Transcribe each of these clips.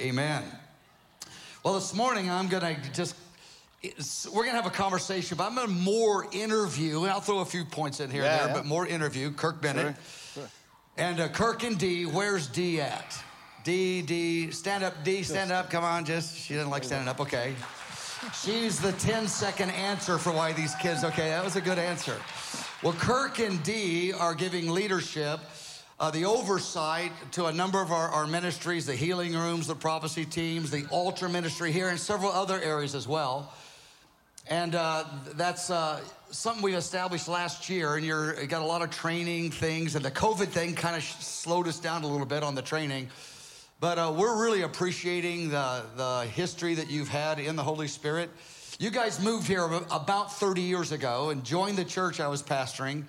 Amen. Well, this morning I'm going to just, we're going to have a conversation, but I'm going to more interview, and I'll throw a few points in here Yeah, and there, yeah. but more interview. Kirk Bennett. And uh, Kirk and D, where's D at? D, D, stand up, D, stand up. Come on, just, she doesn't like standing up. Okay. She's the 10 second answer for why these kids, okay, that was a good answer. Well, Kirk and D are giving leadership, uh, the oversight to a number of our, our ministries, the healing rooms, the prophecy teams, the altar ministry here, and several other areas as well. And uh, that's uh, something we established last year, and you got a lot of training things, and the COVID thing kind of slowed us down a little bit on the training. But uh, we're really appreciating the, the history that you've had in the Holy Spirit. You guys moved here about 30 years ago and joined the church I was pastoring.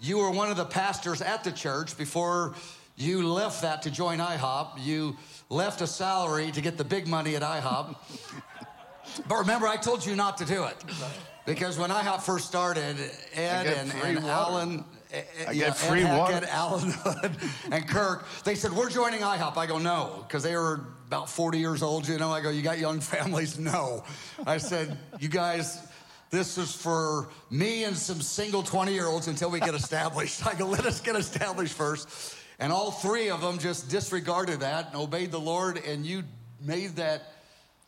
You were one of the pastors at the church before you left that to join IHOP. You left a salary to get the big money at IHOP. But remember, I told you not to do it. Because when IHOP first started, Ed and, free and water. Alan, eh, I yeah, get free Ed water. Hackett, Alan Hood, and Kirk, they said, We're joining IHOP. I go, No, because they were about 40 years old, you know. I go, You got young families? No. I said, You guys, this is for me and some single 20 year olds until we get established. I go, Let us get established first. And all three of them just disregarded that and obeyed the Lord, and you made that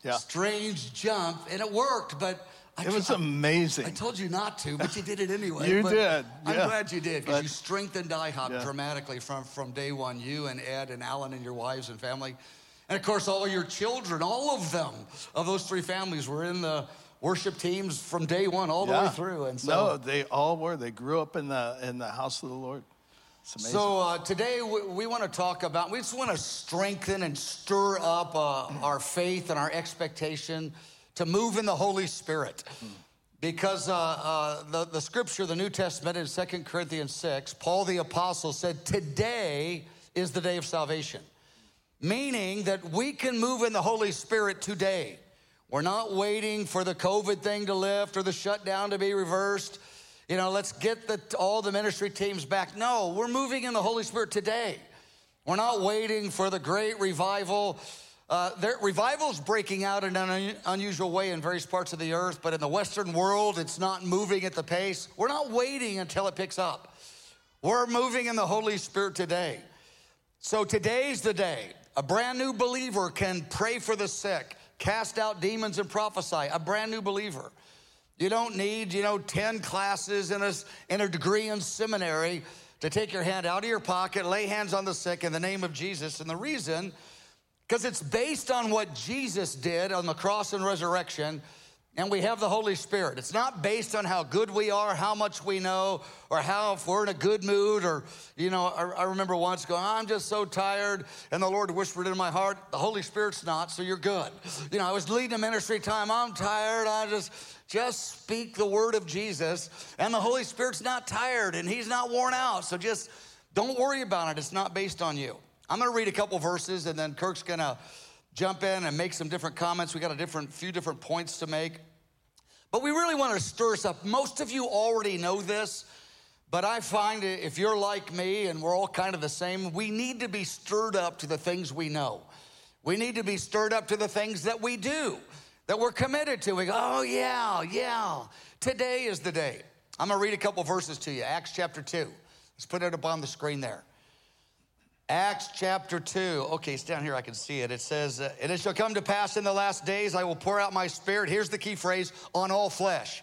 Yeah. strange jump, and it worked, but I It was amazing. I amazing. told you not to, but you did it anyway. You But did, I'm yeah. glad you did because you strengthened IHOP Yeah. dramatically from, from day one. You and Ed and Alan and your wives and family. And of course, all your children, all of them, of those three families were in the worship teams from day one all the way through. And so, no, they all were. They grew up in the in the house of the Lord. It's amazing. So uh, today we, we want to talk about, we just want to strengthen and stir up uh, our faith and our expectation to move in the Holy Spirit. Because uh, uh, the, the scripture, the New Testament in 2 Corinthians 6, Paul the Apostle said, Today is the day of salvation. Meaning that we can move in the Holy Spirit today. We're not waiting for the COVID thing to lift or the shutdown to be reversed. You know, let's get the, all the ministry teams back. No, we're moving in the Holy Spirit today. We're not waiting for the great revival. Uh, there, revival's breaking out in an un- unusual way in various parts of the earth, but in the Western world, it's not moving at the pace. We're not waiting until it picks up. We're moving in the Holy Spirit today. So today's the day. A brand new believer can pray for the sick, cast out demons, and prophesy. A brand new believer. You don't need, you know, 10 classes and a, and a degree in seminary to take your hand out of your pocket, lay hands on the sick in the name of Jesus. And the reason, because it's based on what Jesus did on the cross and resurrection, and we have the Holy Spirit. It's not based on how good we are, how much we know, or how if we're in a good mood, or, you know, I, I remember once going, I'm just so tired, and the Lord whispered in my heart, the Holy Spirit's not, so you're good. You know, I was leading a ministry time, I'm tired, I just, just speak the word of Jesus, and the Holy Spirit's not tired, and he's not worn out, so just don't worry about it. It's not based on you. I'm gonna read a couple verses, and then Kirk's gonna jump in and make some different comments. We got a different few different points to make. But we really want to stir us up. Most of you already know this, but I find if you're like me and we're all kind of the same, we need to be stirred up to the things we know. We need to be stirred up to the things that we do, that we're committed to. We go, oh, yeah, yeah. Today is the day. I'm going to read a couple verses to you. Acts chapter 2. Let's put it up on the screen there. Acts chapter 2. Okay, it's down here. I can see it. It says, uh, And it shall come to pass in the last days, I will pour out my spirit. Here's the key phrase on all flesh.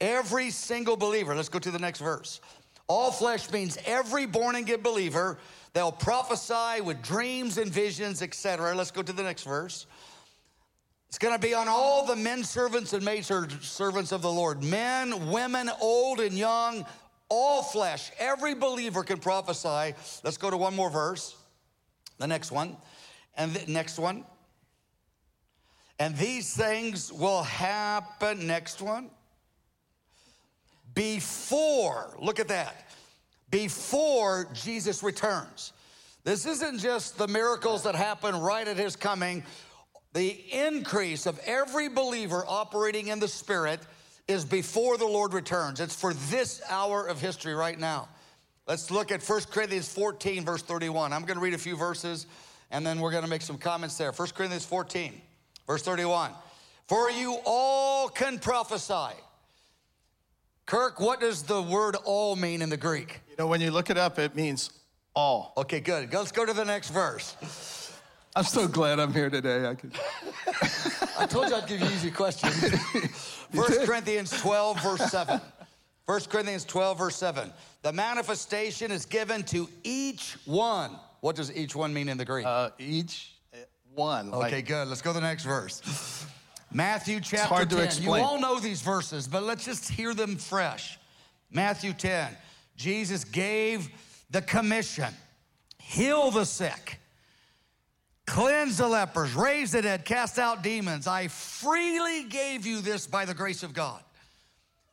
Every single believer. Let's go to the next verse. All flesh means every born again believer. They'll prophesy with dreams and visions, etc. Let's go to the next verse. It's going to be on all the men servants and maid servants of the Lord. Men, women, old and young, all flesh. Every believer can prophesy. Let's go to one more verse. The next one. And the next one. And these things will happen. Next one. Before, look at that. Before Jesus returns. This isn't just the miracles that happen right at his coming. The increase of every believer operating in the Spirit is before the Lord returns. It's for this hour of history right now. Let's look at 1 Corinthians 14, verse 31. I'm going to read a few verses and then we're going to make some comments there. 1 Corinthians 14, verse 31. For you all can prophesy. Kirk, what does the word all mean in the Greek? You know, when you look it up, it means all. Okay, good. Let's go to the next verse. I'm so glad I'm here today. I could. I told you I'd give you easy questions. 1 Corinthians 12, verse 7. 1 Corinthians 12, verse 7. The manifestation is given to each one. What does each one mean in the Greek? Uh, each uh, one. okay, like- good. Let's go to the next verse. Matthew chapter it's hard to explain. You all know these verses, but let's just hear them fresh. Matthew 10. Jesus gave the commission heal the sick, cleanse the lepers, raise the dead, cast out demons. I freely gave you this by the grace of God.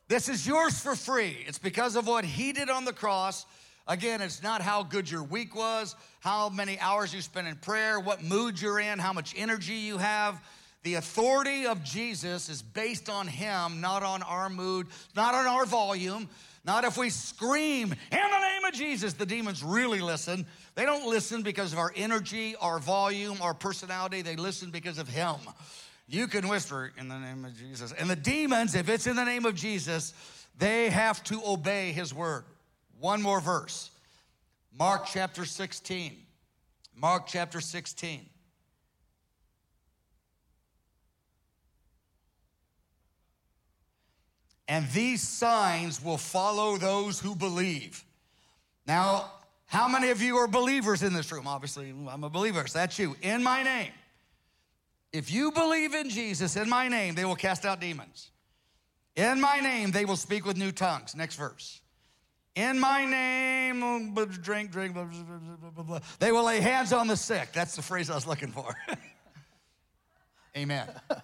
This is yours for free. It's because of what he did on the cross. Again, it's not how good your week was, how many hours you spent in prayer, what mood you're in, how much energy you have. The authority of Jesus is based on him, not on our mood, not on our volume, not if we scream, in the name of Jesus, the demons really listen. They don't listen because of our energy, our volume, our personality. They listen because of him. You can whisper in the name of Jesus. And the demons, if it's in the name of Jesus, they have to obey his word. One more verse Mark chapter 16. Mark chapter 16. And these signs will follow those who believe. Now, how many of you are believers in this room? Obviously, I'm a believer, so that's you. In my name. If you believe in Jesus, in my name, they will cast out demons. In my name, they will speak with new tongues. Next verse. In my name, drink, drink, blah, blah, blah, they will lay hands on the sick. That's the phrase I was looking for. Amen.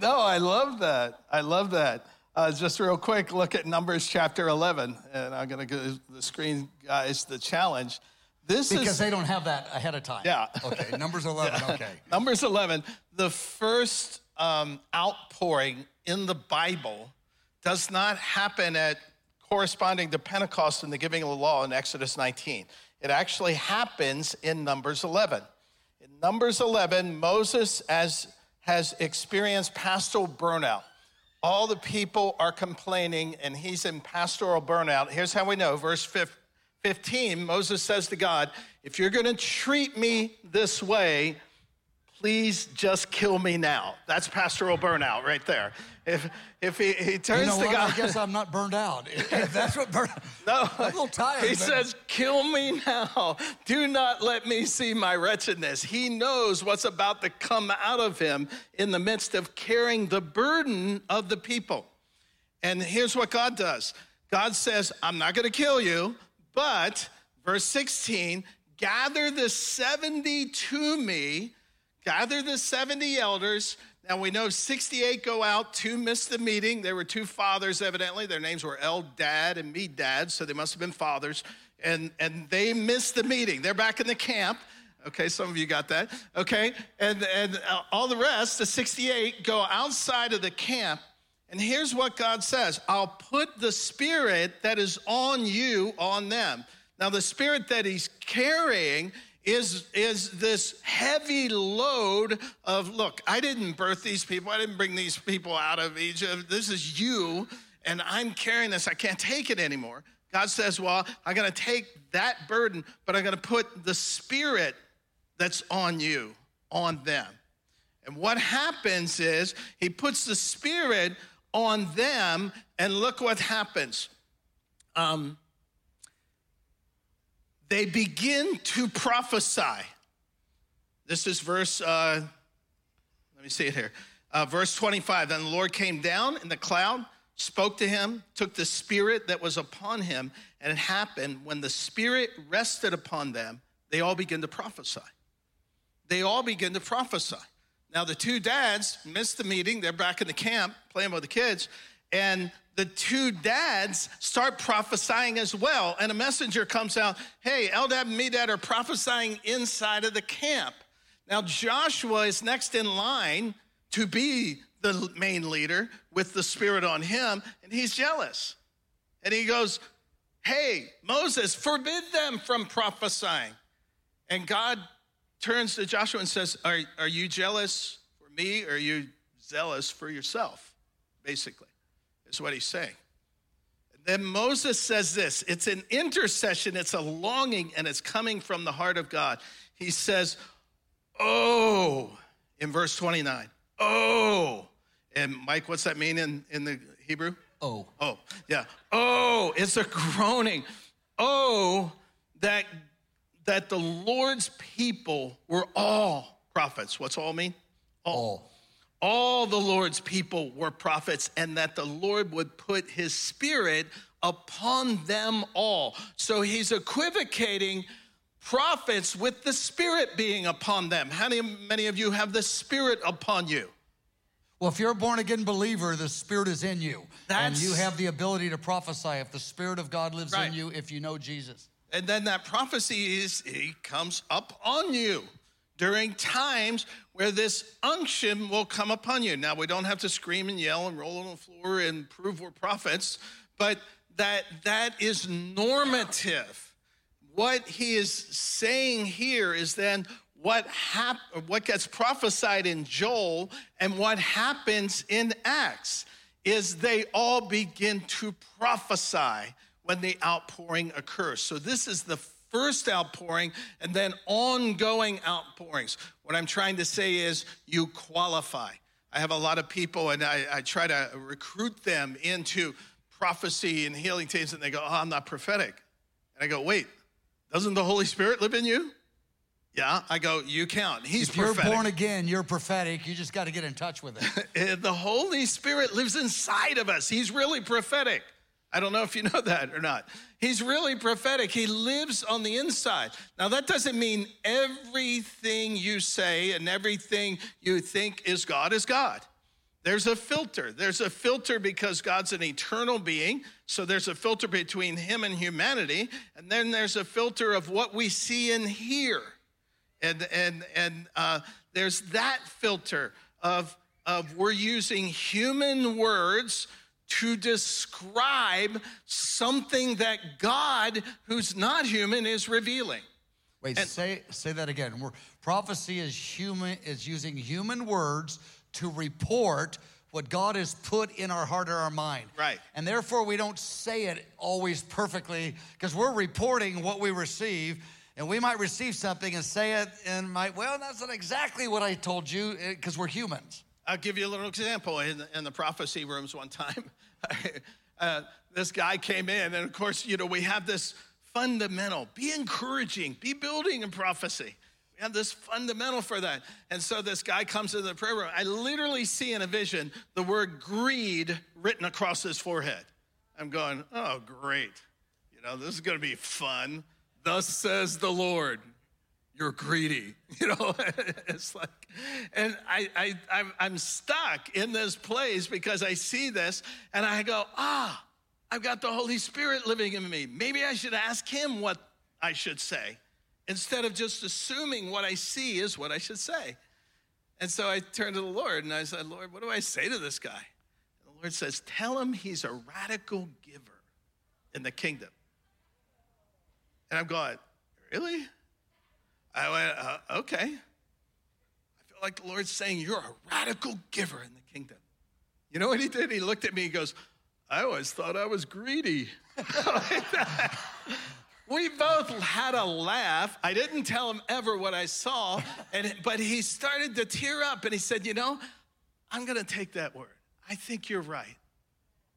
No, I love that. I love that. Uh, just real quick, look at Numbers chapter 11. And I'm going to give the screen guys the challenge. This is. Because is they don't have that ahead of time. Yeah. Okay, Numbers 11, okay. Numbers 11. The first um, outpouring in the Bible does not happen at corresponding to Pentecost and the giving of the law in Exodus 19. It actually happens in Numbers 11. In Numbers 11, Moses as, has experienced pastoral burnout. All the people are complaining, and he's in pastoral burnout. Here's how we know. Verse 15, Moses says to God, If you're going to treat me this way, please just kill me now. That's pastoral burnout right there. If, if he, he turns You know to what? God, I guess I'm not burned out. If That's what burned no, I'm a little tired. He but- says, Kill me now. Do not let me see my wretchedness. He knows what's about to come out of him in the midst of carrying the burden of the people. And here's what God does God says, I'm not going to kill you, but, verse 16, gather the 70 to me, gather the 70 elders. Now we know 68 go out, two missed the meeting. There were two fathers, evidently. Their names were Eldad and Medad, so they must have been fathers. And, and they missed the meeting. They're back in the camp. Okay, some of you got that. Okay, and, and uh, all the rest, the 68, go outside of the camp. And here's what God says I'll put the spirit that is on you on them. Now, the spirit that he's carrying is, is this heavy load of look, I didn't birth these people, I didn't bring these people out of Egypt. This is you, and I'm carrying this. I can't take it anymore. God says, Well, I'm going to take that burden, but I'm going to put the spirit that's on you on them. And what happens is he puts the spirit on them, and look what happens. Um, they begin to prophesy. This is verse, uh, let me see it here. Uh, verse 25. Then the Lord came down in the cloud, spoke to him, took the spirit that was upon him, and it happened when the spirit rested upon them, they all began to prophesy. They all begin to prophesy. Now, the two dads missed the meeting. They're back in the camp playing with the kids. And the two dads start prophesying as well. And a messenger comes out Hey, Eldad and Medad are prophesying inside of the camp. Now, Joshua is next in line to be the main leader with the spirit on him, and he's jealous. And he goes, Hey, Moses, forbid them from prophesying. And God turns to Joshua and says, Are, are you jealous for me or are you zealous for yourself? Basically, is what he's saying. And then Moses says this it's an intercession, it's a longing, and it's coming from the heart of God. He says, Oh, in verse 29, oh. And Mike, what's that mean in, in the Hebrew? Oh. Oh, yeah. Oh, it's a groaning. Oh, that that the Lord's people were all prophets. What's all mean? All. All the Lord's people were prophets, and that the Lord would put his spirit upon them all. So he's equivocating prophets with the spirit being upon them. How many of you have the spirit upon you? Well, if you're a born again believer, the Spirit is in you. and you have the ability to prophesy if the Spirit of God lives Right. in you, if you know Jesus. And then that prophecy is he comes up on you during times where this unction will come upon you. Now we don't have to scream and yell and roll on the floor and prove we're prophets, but that that is normative. What he is saying here is then what hap- what gets prophesied in Joel and what happens in Acts is they all begin to prophesy when the outpouring occurs. So this is the first outpouring and then ongoing outpourings. What I'm trying to say is you qualify. I have a lot of people and I, I try to recruit them into prophecy and healing teams, and they go, Oh, I'm not prophetic. And I go, Wait, doesn't the Holy Spirit live in you? Yeah. I go, You count. He's If you're born again, you're prophetic. You just got to get in touch with it. The Holy Spirit lives inside of us. He's really prophetic. I don't know if you know that or not. He's really prophetic. He lives on the inside. Now, that doesn't mean everything you say and everything you think is God is God. There's a filter. There's a filter because God's an eternal being. So there's a filter between him and humanity. And then there's a filter of what we see and hear and and and uh, there's that filter of of we're using human words to describe something that God, who's not human, is revealing. Wait, say say that again. We're, prophecy is human is using human words to report what God has put in our heart or our mind. Right. And therefore we don't say it always perfectly because we're reporting what we receive. And we might receive something and say it and might, well, that's not exactly what I told you because we're humans. I'll give you a little example. In the, in the prophecy rooms one time, uh, this guy came in, and of course, you know, we have this fundamental be encouraging, be building in prophecy. We have this fundamental for that. And so this guy comes into the prayer room. I literally see in a vision the word greed written across his forehead. I'm going, oh, great. You know, this is going to be fun. Thus says the Lord you're greedy you know? It's like and I, I I'm, stuck in this place because i see this and i go ah i've got the holy spirit living in me. Maybe i should ask him what i should say instead of just assuming what i see is what i should say. And so i turned to the lord and i said lord what do i say to this guy? And the lord says tell him he's a radical giver in the kingdom. And i'm going really I went, uh, okay. I feel like the Lord's saying, You're a radical giver in the kingdom. You know what he did? He looked at me, he goes, I always thought I was greedy. We both had a laugh. I didn't tell him ever what I saw, and, but he started to tear up and he said, You know, I'm going to take that word. I think you're right.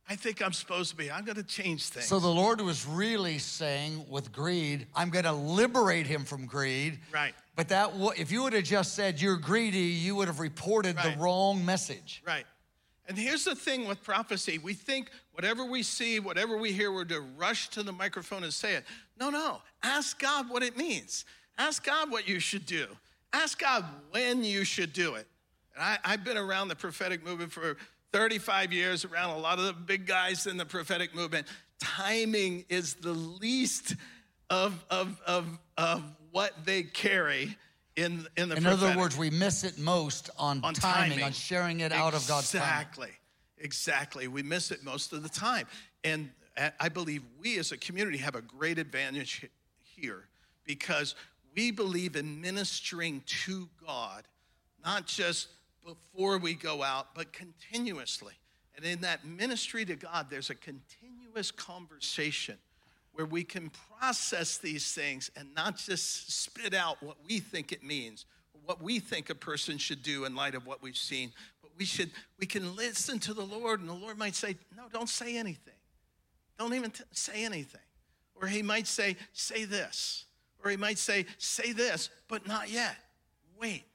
I think I'm supposed to be. I'm going to change things. So the Lord was really saying with greed, I'm going to liberate him from greed. Right. But that if you would have just said you're greedy, you would have reported Right. the wrong message. Right. And here's the thing with prophecy we think whatever we see, whatever we hear, we're to rush to the microphone and say it. No, no. Ask God what it means. Ask God what you should do. Ask God when you should do it. And I, I've been around the prophetic movement for 35 years, around a lot of the big guys in the prophetic movement. Timing is the least of, of, of, of what they carry in, in the In prophetic other words, we miss it most on, on timing, timing, on sharing it out of God's timing. Exactly, exactly. We miss it most of the time, and I believe we as a community have a great advantage here because we believe in ministering to God, not just before we go out, but continuously. And in that ministry to God, there's a continuous conversation where we can process these things and not just spit out what we think it means, what we think a person should do in light of what we've seen, but we should we can listen to the Lord and the Lord might say, "No, don't say anything. Don't even t- say anything." Or he might say, "Say this." Or he might say, "Say this, but not yet. Wait.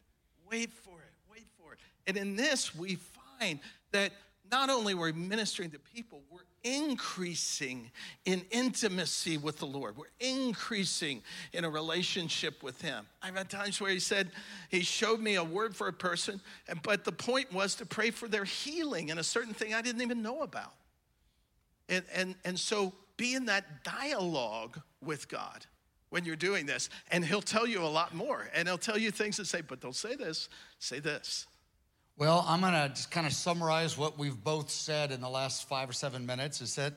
Wait for it. Wait for it." And in this we find that not only we're ministering to people, we're increasing in intimacy with the Lord. We're increasing in a relationship with Him. I've had times where He said, He showed me a word for a person, but the point was to pray for their healing and a certain thing I didn't even know about. And, and, and so be in that dialogue with God when you're doing this, and He'll tell you a lot more. And He'll tell you things that say, but don't say this, say this. Well, I'm going to just kind of summarize what we've both said in the last five or seven minutes. Is that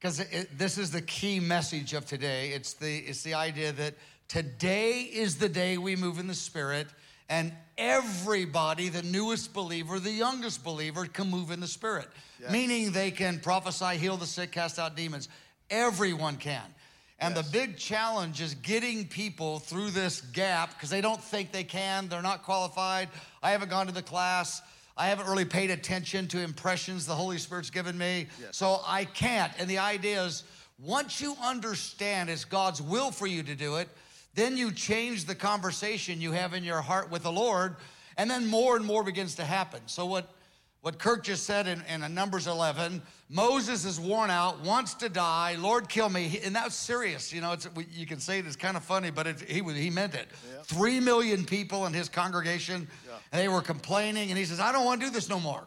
because this is the key message of today? It's the it's the idea that today is the day we move in the Spirit, and everybody, the newest believer, the youngest believer, can move in the Spirit. Yes. Meaning they can prophesy, heal the sick, cast out demons. Everyone can. And yes. the big challenge is getting people through this gap because they don't think they can, they're not qualified. I haven't gone to the class. I haven't really paid attention to impressions the Holy Spirit's given me. Yes. So I can't. And the idea is once you understand it's God's will for you to do it, then you change the conversation you have in your heart with the Lord, and then more and more begins to happen. So, what what Kirk just said in, in Numbers 11. Moses is worn out, wants to die. Lord, kill me. And that's serious. You know, it's, you can say it's kind of funny, but it, he, he meant it. Yeah. Three million people in his congregation, yeah. and they were complaining. And he says, I don't want to do this no more.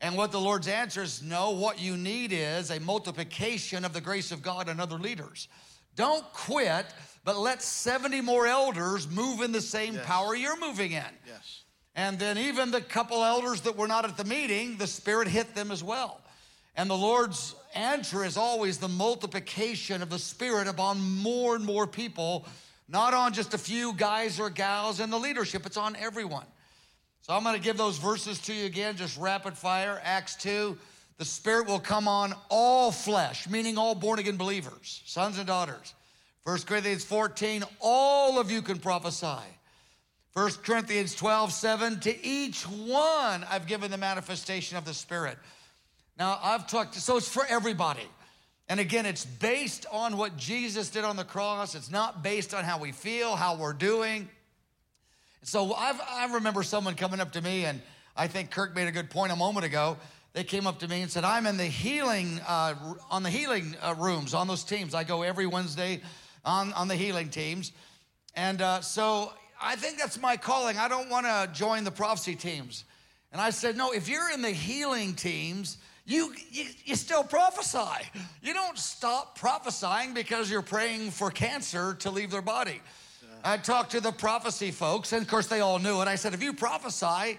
And what the Lord's answer is no, what you need is a multiplication of the grace of God and other leaders. Don't quit, but let 70 more elders move in the same yes. power you're moving in. Yes. And then even the couple elders that were not at the meeting, the Spirit hit them as well. And the Lord's answer is always the multiplication of the Spirit upon more and more people, not on just a few guys or gals in the leadership, it's on everyone. So I'm going to give those verses to you again, just rapid fire. Acts 2, the Spirit will come on all flesh, meaning all born again believers, sons and daughters. 1 Corinthians 14, all of you can prophesy. 1 Corinthians 12, 7, to each one I've given the manifestation of the Spirit. Now, I've talked, so it's for everybody. And again, it's based on what Jesus did on the cross. It's not based on how we feel, how we're doing. So I've, i remember someone coming up to me, and I think Kirk made a good point a moment ago. They came up to me and said, "I'm in the healing uh, on the healing uh, rooms on those teams. I go every Wednesday on on the healing teams, and uh, so I think that's my calling. I don't want to join the prophecy teams. And I said, No, if you're in the healing teams, you, you, you, still prophesy. You don't stop prophesying because you're praying for cancer to leave their body. I talked to the prophecy folks, and of course, they all knew it. I said, If you prophesy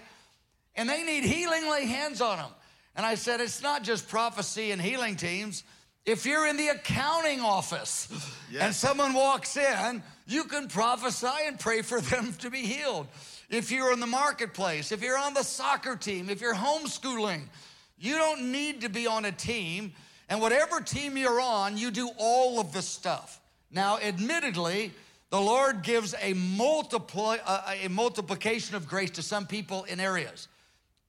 and they need healing, lay hands on them. And I said, It's not just prophecy and healing teams. If you're in the accounting office yes. and someone walks in, you can prophesy and pray for them to be healed. If you're in the marketplace, if you're on the soccer team, if you're homeschooling, you don't need to be on a team. And whatever team you're on, you do all of the stuff. Now, admittedly, the Lord gives a, multiply, a multiplication of grace to some people in areas.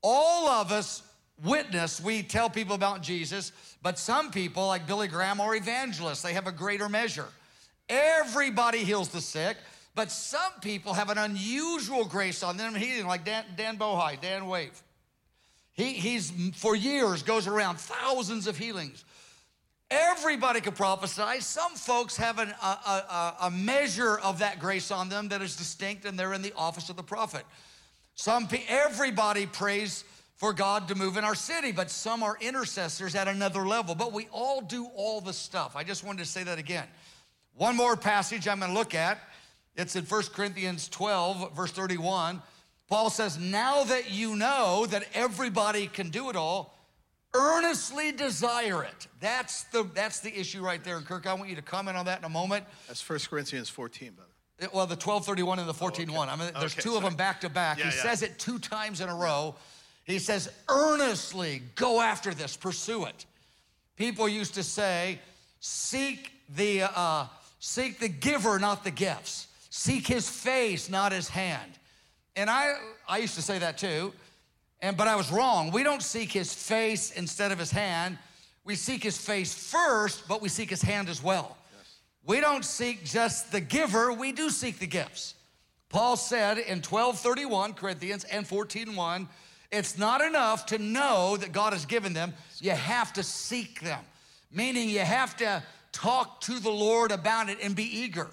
All of us witness, we tell people about Jesus, but some people, like Billy Graham, are evangelists. They have a greater measure. Everybody heals the sick, but some people have an unusual grace on them healing, like Dan, Dan Bohai, Dan Wave. He, he's for years goes around thousands of healings. Everybody can prophesy. Some folks have an, a, a, a measure of that grace on them that is distinct, and they're in the office of the prophet. Some everybody prays for God to move in our city, but some are intercessors at another level. But we all do all the stuff. I just wanted to say that again. One more passage I'm going to look at. It's in 1 Corinthians 12, verse 31. Paul says, Now that you know that everybody can do it all, earnestly desire it. That's the, that's the issue right there. And Kirk, I want you to comment on that in a moment. That's 1 Corinthians 14, brother. Well, the 1231 and the 14.1. I mean, there's Okay, two of them back to back. Yeah, he yeah. says it two times in a row. He says, earnestly go after this, pursue it. People used to say, seek the, uh, seek the giver, not the gifts. Seek his face, not his hand. And I, I used to say that too, and but I was wrong. We don't seek his face instead of his hand. We seek his face first, but we seek his hand as well. We don't seek just the giver, we do seek the gifts. Paul said in 1231 Corinthians and 14:1, it's not enough to know that God has given them, you have to seek them. Meaning you have to talk to the Lord about it and be eager.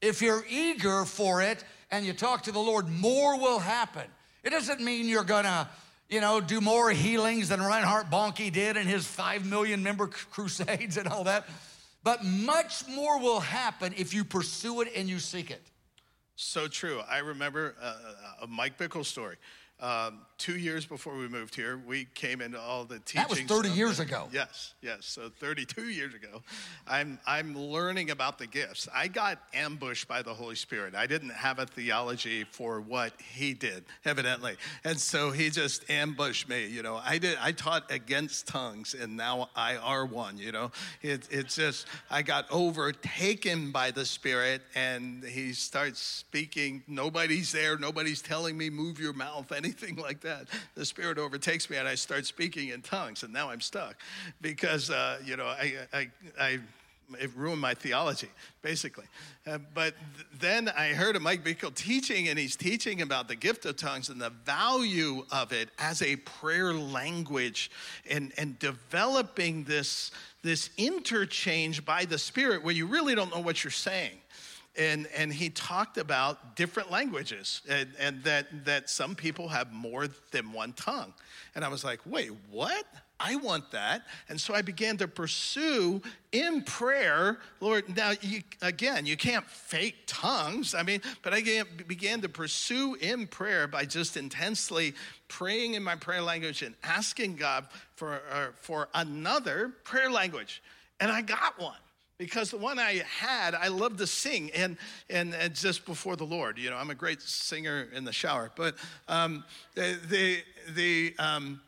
If you're eager for it and you talk to the Lord, more will happen. It doesn't mean you're gonna, you know, do more healings than Reinhard Bonnke did in his five million member crusades and all that. But much more will happen if you pursue it and you seek it. So true. I remember uh, a Mike Bickle story. Um, two years before we moved here, we came into all the teachings. That was 30 years ago. Yes, yes. So 32 years ago, I'm I'm learning about the gifts. I got ambushed by the Holy Spirit. I didn't have a theology for what he did, evidently, and so he just ambushed me. You know, I did. I taught against tongues, and now I are one. You know, it, it's just I got overtaken by the Spirit, and he starts speaking. Nobody's there. Nobody's telling me move your mouth, anything like that. The Spirit overtakes me, and I start speaking in tongues, and now I'm stuck because uh, you know I I. I it ruined my theology, basically. Uh, but th- then I heard a Mike Bickle teaching, and he's teaching about the gift of tongues and the value of it as a prayer language and, and developing this, this interchange by the Spirit where you really don't know what you're saying and and he talked about different languages and, and that that some people have more than one tongue. And i was like wait what? I want that. And so i began to pursue in prayer lord now you, again you can't fake tongues. I mean but i began- to pursue in prayer by just intensely praying in my prayer language and asking god for uh, for another prayer language. And i got one because the one I had, I love to sing and, and, and just before the Lord. You know, I'm a great singer in the shower, but um, the, the, the um,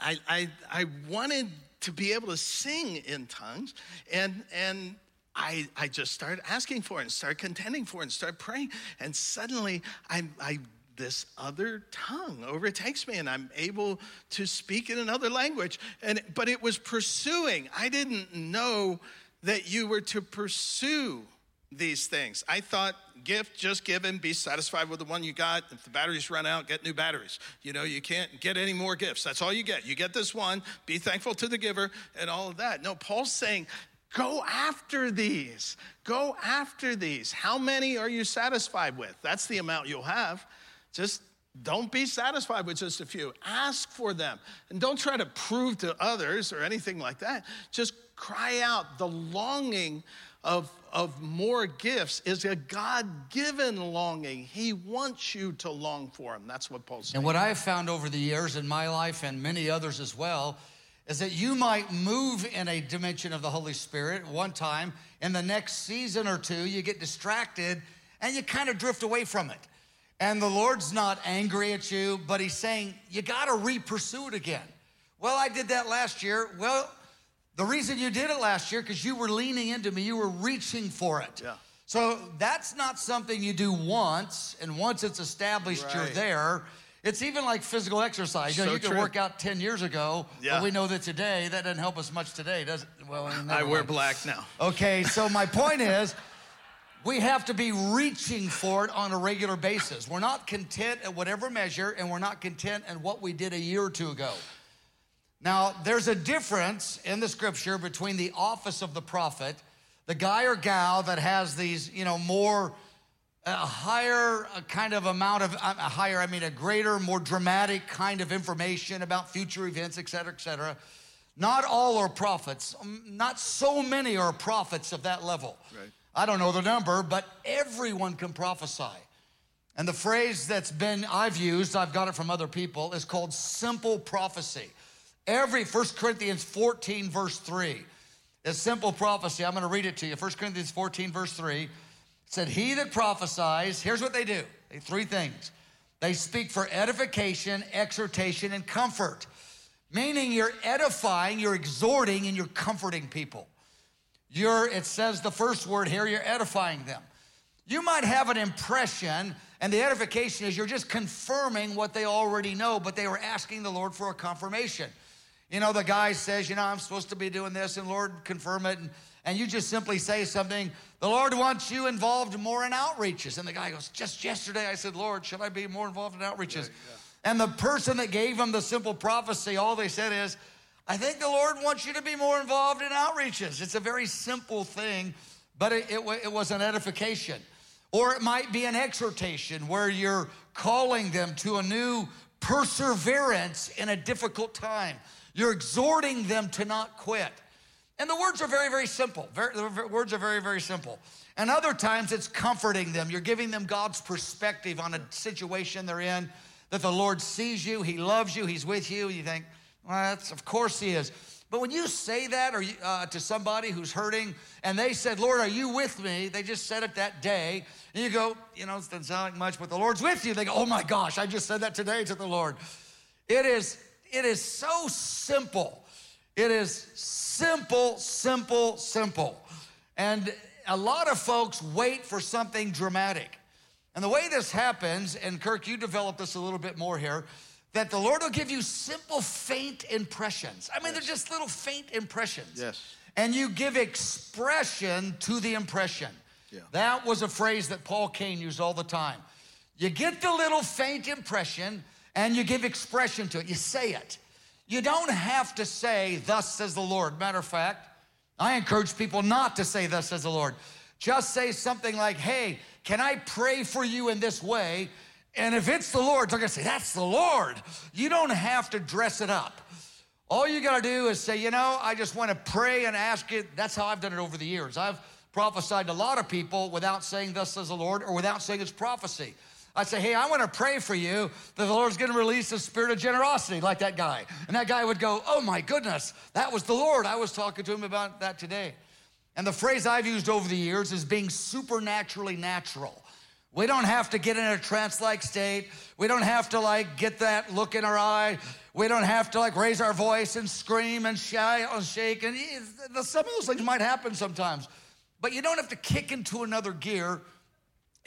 I, I, I wanted to be able to sing in tongues and, and I, I just started asking for it and started contending for it and started praying. And suddenly I, I this other tongue overtakes me and I'm able to speak in another language. And but it was pursuing. I didn't know that you were to pursue these things. I thought gift just given, be satisfied with the one you got. If the batteries run out, get new batteries. You know, you can't get any more gifts. That's all you get. You get this one, be thankful to the giver and all of that. No, Paul's saying Go after these. Go after these. How many are you satisfied with? That's the amount you'll have. Just don't be satisfied with just a few. Ask for them. And don't try to prove to others or anything like that. Just cry out. The longing of, of more gifts is a God given longing. He wants you to long for Him. That's what Paul's saying. And what I have found over the years in my life and many others as well is that you might move in a dimension of the Holy Spirit one time, in the next season or two, you get distracted and you kind of drift away from it. And the Lord's not angry at you, but He's saying, you got to re pursue it again. Well, I did that last year. Well, the reason you did it last year, because you were leaning into me, you were reaching for it. Yeah. So that's not something you do once, and once it's established, you're there. It's even like physical exercise. You, know, So you could true. work out 10 years ago, Yeah. but we know that today, that doesn't help us much today, does it? Well, I wear mind. black now. Okay, so my point is, we have to be reaching for it on a regular basis. We're not content at whatever measure, and we're not content in what we did a year or two ago. Now, there's a difference in the scripture between the office of the prophet, the guy or gal that has these, you know, more, a higher kind of amount of, a higher, I mean, a greater, more dramatic kind of information about future events, et cetera, et cetera. Not all are prophets. Um, Not so many are prophets of that level. Right. I don't know the number, but everyone can prophesy. And the phrase that's been I've used, I've got it from other people, is called simple prophecy. Every 1 Corinthians 14, verse 3 is simple prophecy. I'm going to read it to you. 1 Corinthians 14, verse 3. said, He that prophesies, here's what they do three things. They speak for edification, exhortation, and comfort, meaning you're edifying, you're exhorting, and you're comforting people. You're, it says the first word here, you're edifying them. You might have an impression, and the edification is you're just confirming what they already know, but they were asking the Lord for a confirmation. You know, the guy says, You know, I'm supposed to be doing this, and Lord, confirm it. And, and you just simply say something, The Lord wants you involved more in outreaches. And the guy goes, Just yesterday I said, Lord, should I be more involved in outreaches? Yeah, yeah. And the person that gave him the simple prophecy, all they said is, I think the Lord wants you to be more involved in outreaches. It's a very simple thing, but it, it, it was an edification. Or it might be an exhortation where you're calling them to a new perseverance in a difficult time. You're exhorting them to not quit. And the words are very, very simple. Very, the words are very, very simple. And other times it's comforting them. You're giving them God's perspective on a situation they're in, that the Lord sees you, He loves you, He's with you. You think, well, that's, of course He is. But when you say that or uh, to somebody who's hurting and they said, Lord, are you with me? They just said it that day. And you go, you know, it doesn't sound like much, but the Lord's with you. They go, oh my gosh, I just said that today to the Lord. It is it is so simple. It is simple, simple, simple. And a lot of folks wait for something dramatic. And the way this happens, and Kirk, you developed this a little bit more here, that the Lord will give you simple, faint impressions. I mean, yes. they're just little faint impressions. Yes. And you give expression to the impression. Yeah. That was a phrase that Paul Cain used all the time. You get the little faint impression, and you give expression to it. You say it. You don't have to say, Thus says the Lord. Matter of fact, I encourage people not to say, Thus says the Lord. Just say something like, Hey, can I pray for you in this way? And if it's the Lord, they're gonna say, That's the Lord. You don't have to dress it up. All you gotta do is say, You know, I just wanna pray and ask it. That's how I've done it over the years. I've prophesied to a lot of people without saying, Thus says the Lord, or without saying it's prophecy. I'd say, hey, I want to pray for you that the Lord's going to release a spirit of generosity like that guy. And that guy would go, oh my goodness, that was the Lord. I was talking to him about that today. And the phrase I've used over the years is being supernaturally natural. We don't have to get in a trance like state. We don't have to like get that look in our eye. We don't have to like raise our voice and scream and shout and shake. And some of those things might happen sometimes. But you don't have to kick into another gear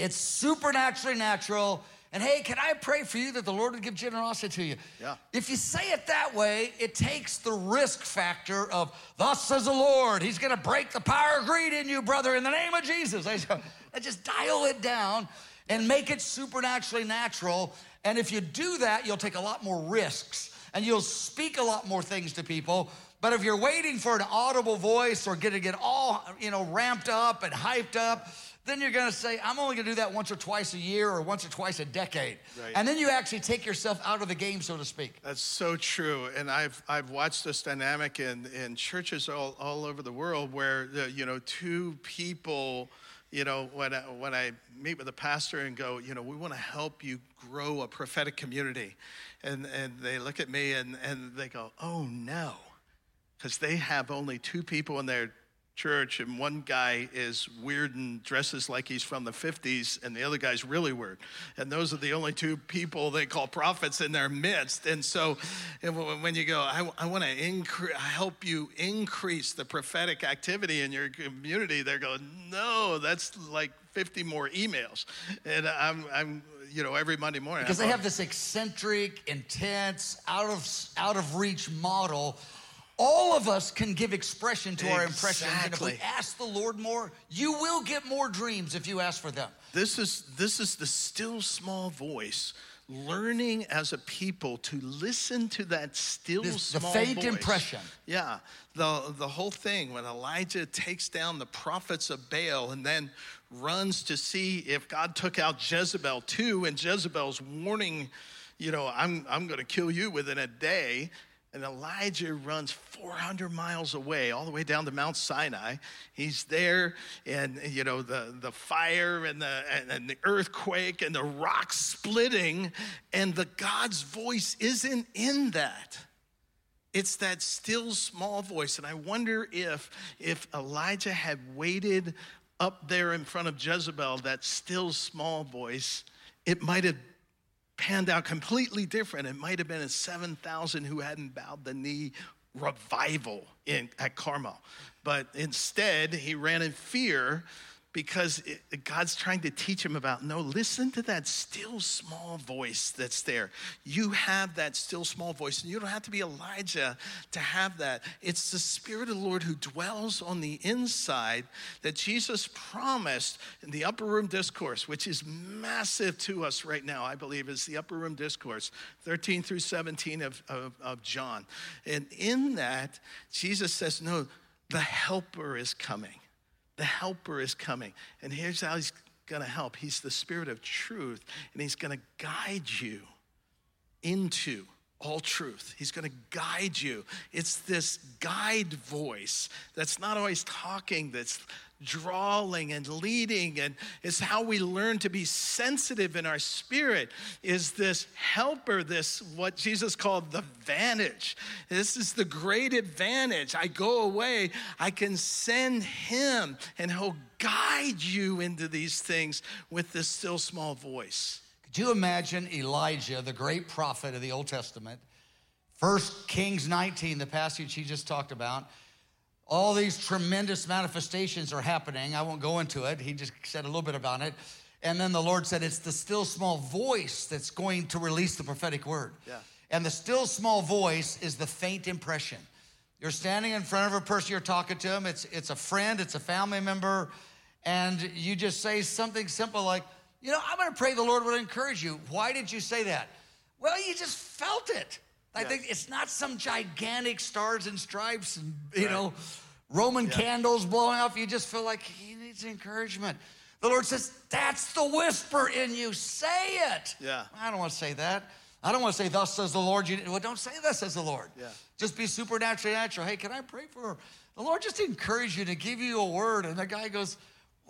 it's supernaturally natural. And hey, can I pray for you that the Lord would give generosity to you? Yeah. If you say it that way, it takes the risk factor of, Thus says the Lord, He's gonna break the power of greed in you, brother, in the name of Jesus. I just dial it down and make it supernaturally natural. And if you do that, you'll take a lot more risks and you'll speak a lot more things to people. But if you're waiting for an audible voice or getting it all, you know, ramped up and hyped up, then you're going to say, I'm only going to do that once or twice a year or once or twice a decade. Right. And then you actually take yourself out of the game, so to speak. That's so true. And I've, I've watched this dynamic in, in churches all, all over the world where, the, you know, two people, you know, when I, when I meet with a pastor and go, you know, we want to help you grow a prophetic community. And, and they look at me and, and they go, oh no. Because they have only two people in their church, and one guy is weird and dresses like he's from the 50s, and the other guy's really weird. And those are the only two people they call prophets in their midst. And so when you go, I, I want to incre- help you increase the prophetic activity in your community, they're going, no, that's like 50 more emails. And I'm, I'm you know, every Monday morning. Because they have this eccentric, intense, out of, out of reach model all of us can give expression to exactly. our impressions. And if we ask the Lord more, you will get more dreams if you ask for them. This is this is the still small voice learning as a people to listen to that still this, small the faint voice. impression. Yeah, the the whole thing when Elijah takes down the prophets of Baal and then runs to see if God took out Jezebel too, and Jezebel's warning, you know, I'm I'm going to kill you within a day. And Elijah runs 400 miles away, all the way down to Mount Sinai. He's there, and you know the, the fire and the and, and the earthquake and the rocks splitting, and the God's voice isn't in that. It's that still small voice. And I wonder if if Elijah had waited up there in front of Jezebel, that still small voice, it might have panned out completely different. It might have been a 7,000 who hadn't bowed the knee revival in, at Carmel. But instead, he ran in fear because it, God's trying to teach him about no, listen to that still small voice that's there. You have that still small voice, and you don't have to be Elijah to have that. It's the Spirit of the Lord who dwells on the inside that Jesus promised in the upper room discourse, which is massive to us right now, I believe, is the upper room discourse, 13 through 17 of, of, of John. And in that, Jesus says, No, the helper is coming the helper is coming. And here's how he's going to help He's the spirit of truth, and he's going to guide you into all truth. He's going to guide you. It's this guide voice that's not always talking, that's drawling and leading and it's how we learn to be sensitive in our spirit is this helper this what jesus called the vantage this is the great advantage i go away i can send him and he'll guide you into these things with this still small voice could you imagine elijah the great prophet of the old testament first kings 19 the passage he just talked about all these tremendous manifestations are happening. I won't go into it. He just said a little bit about it. And then the Lord said, It's the still small voice that's going to release the prophetic word. Yeah. And the still small voice is the faint impression. You're standing in front of a person, you're talking to them, it's, it's a friend, it's a family member, and you just say something simple like, You know, I'm gonna pray the Lord would encourage you. Why did you say that? Well, you just felt it. I think it's not some gigantic stars and stripes and, you right. know, Roman yeah. candles blowing off. You just feel like he needs encouragement. The Lord says, That's the whisper in you. Say it. Yeah. I don't want to say that. I don't want to say, Thus says the Lord. You, well, don't say thus says the Lord. Yeah. Just be supernaturally natural. Hey, can I pray for her? The Lord just encourage you to give you a word. And the guy goes,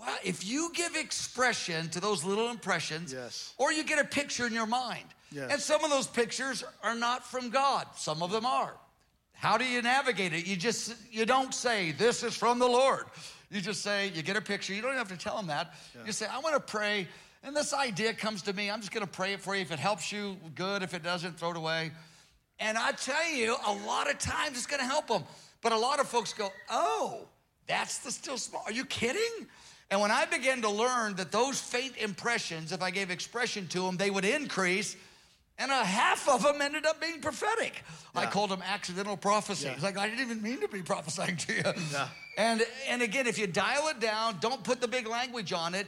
Well, if you give expression to those little impressions, yes. or you get a picture in your mind, yes. and some of those pictures are not from God, some of them are. How do you navigate it? You just you don't say this is from the Lord. You just say you get a picture. You don't have to tell them that. Yeah. You say I want to pray, and this idea comes to me. I'm just going to pray it for you. If it helps you, good. If it doesn't, throw it away. And I tell you, a lot of times it's going to help them. But a lot of folks go, "Oh, that's the still small." Are you kidding? And when I began to learn that those faint impressions, if I gave expression to them, they would increase and a half of them ended up being prophetic. Yeah. I called them accidental prophecies. Yeah. Like I didn't even mean to be prophesying to you. Yeah. And and again, if you dial it down, don't put the big language on it,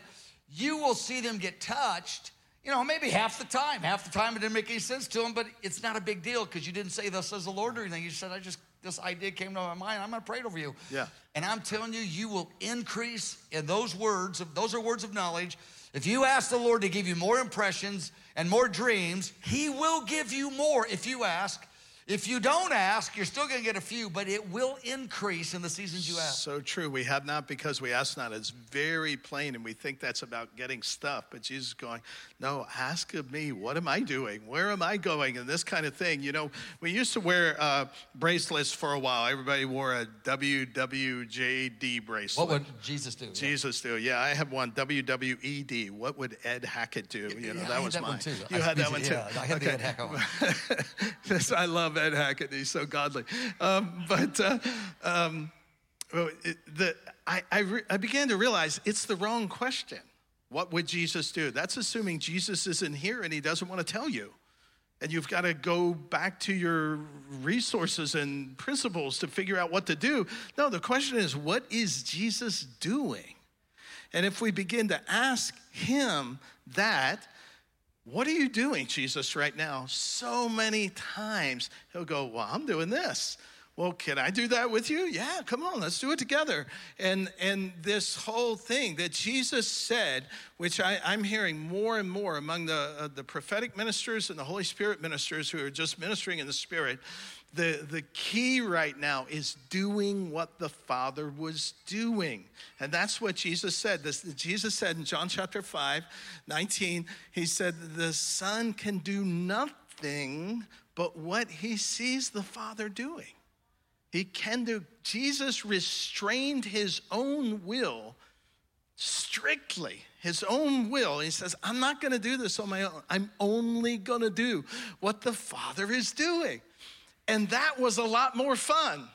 you will see them get touched. You know, maybe half the time. Half the time it didn't make any sense to them, but it's not a big deal because you didn't say thus says the Lord or anything. You said, I just this idea came to my mind. I'm gonna pray it over you. Yeah. And I'm telling you, you will increase in those words. Those are words of knowledge. If you ask the Lord to give you more impressions and more dreams, He will give you more if you ask. If you don't ask, you're still going to get a few, but it will increase in the seasons you ask. So true. We have not because we ask not. It's very plain, and we think that's about getting stuff. But Jesus is going, No, ask of me. What am I doing? Where am I going? And this kind of thing. You know, we used to wear uh, bracelets for a while. Everybody wore a WWJD bracelet. What would Jesus do? Jesus do. Yeah, I have one WWED. What would Ed Hackett do? You know, yeah, that was that mine. You I, had that one too. Yeah, I had okay. the Ed Hackett one. this, I love love Ed Hackett. He's so godly. Um, but uh, um, the, I, I, re, I began to realize it's the wrong question. What would Jesus do? That's assuming Jesus isn't here and he doesn't want to tell you. And you've got to go back to your resources and principles to figure out what to do. No, the question is, what is Jesus doing? And if we begin to ask him that, what are you doing, Jesus, right now? So many times he'll go, Well, I'm doing this. Well, can I do that with you? Yeah, come on, let's do it together. And and this whole thing that Jesus said, which I, am hearing more and more among the uh, the prophetic ministers and the Holy Spirit ministers who are just ministering in the Spirit, the, the key right now is doing what the Father was doing. And that's what Jesus said. This, Jesus said in John chapter 5, 19, he said, The Son can do nothing but what he sees the Father doing. He can do, Jesus restrained his own will strictly his own will. He says, I'm not going to do this on my own. I'm only going to do what the Father is doing. And that was a lot more fun.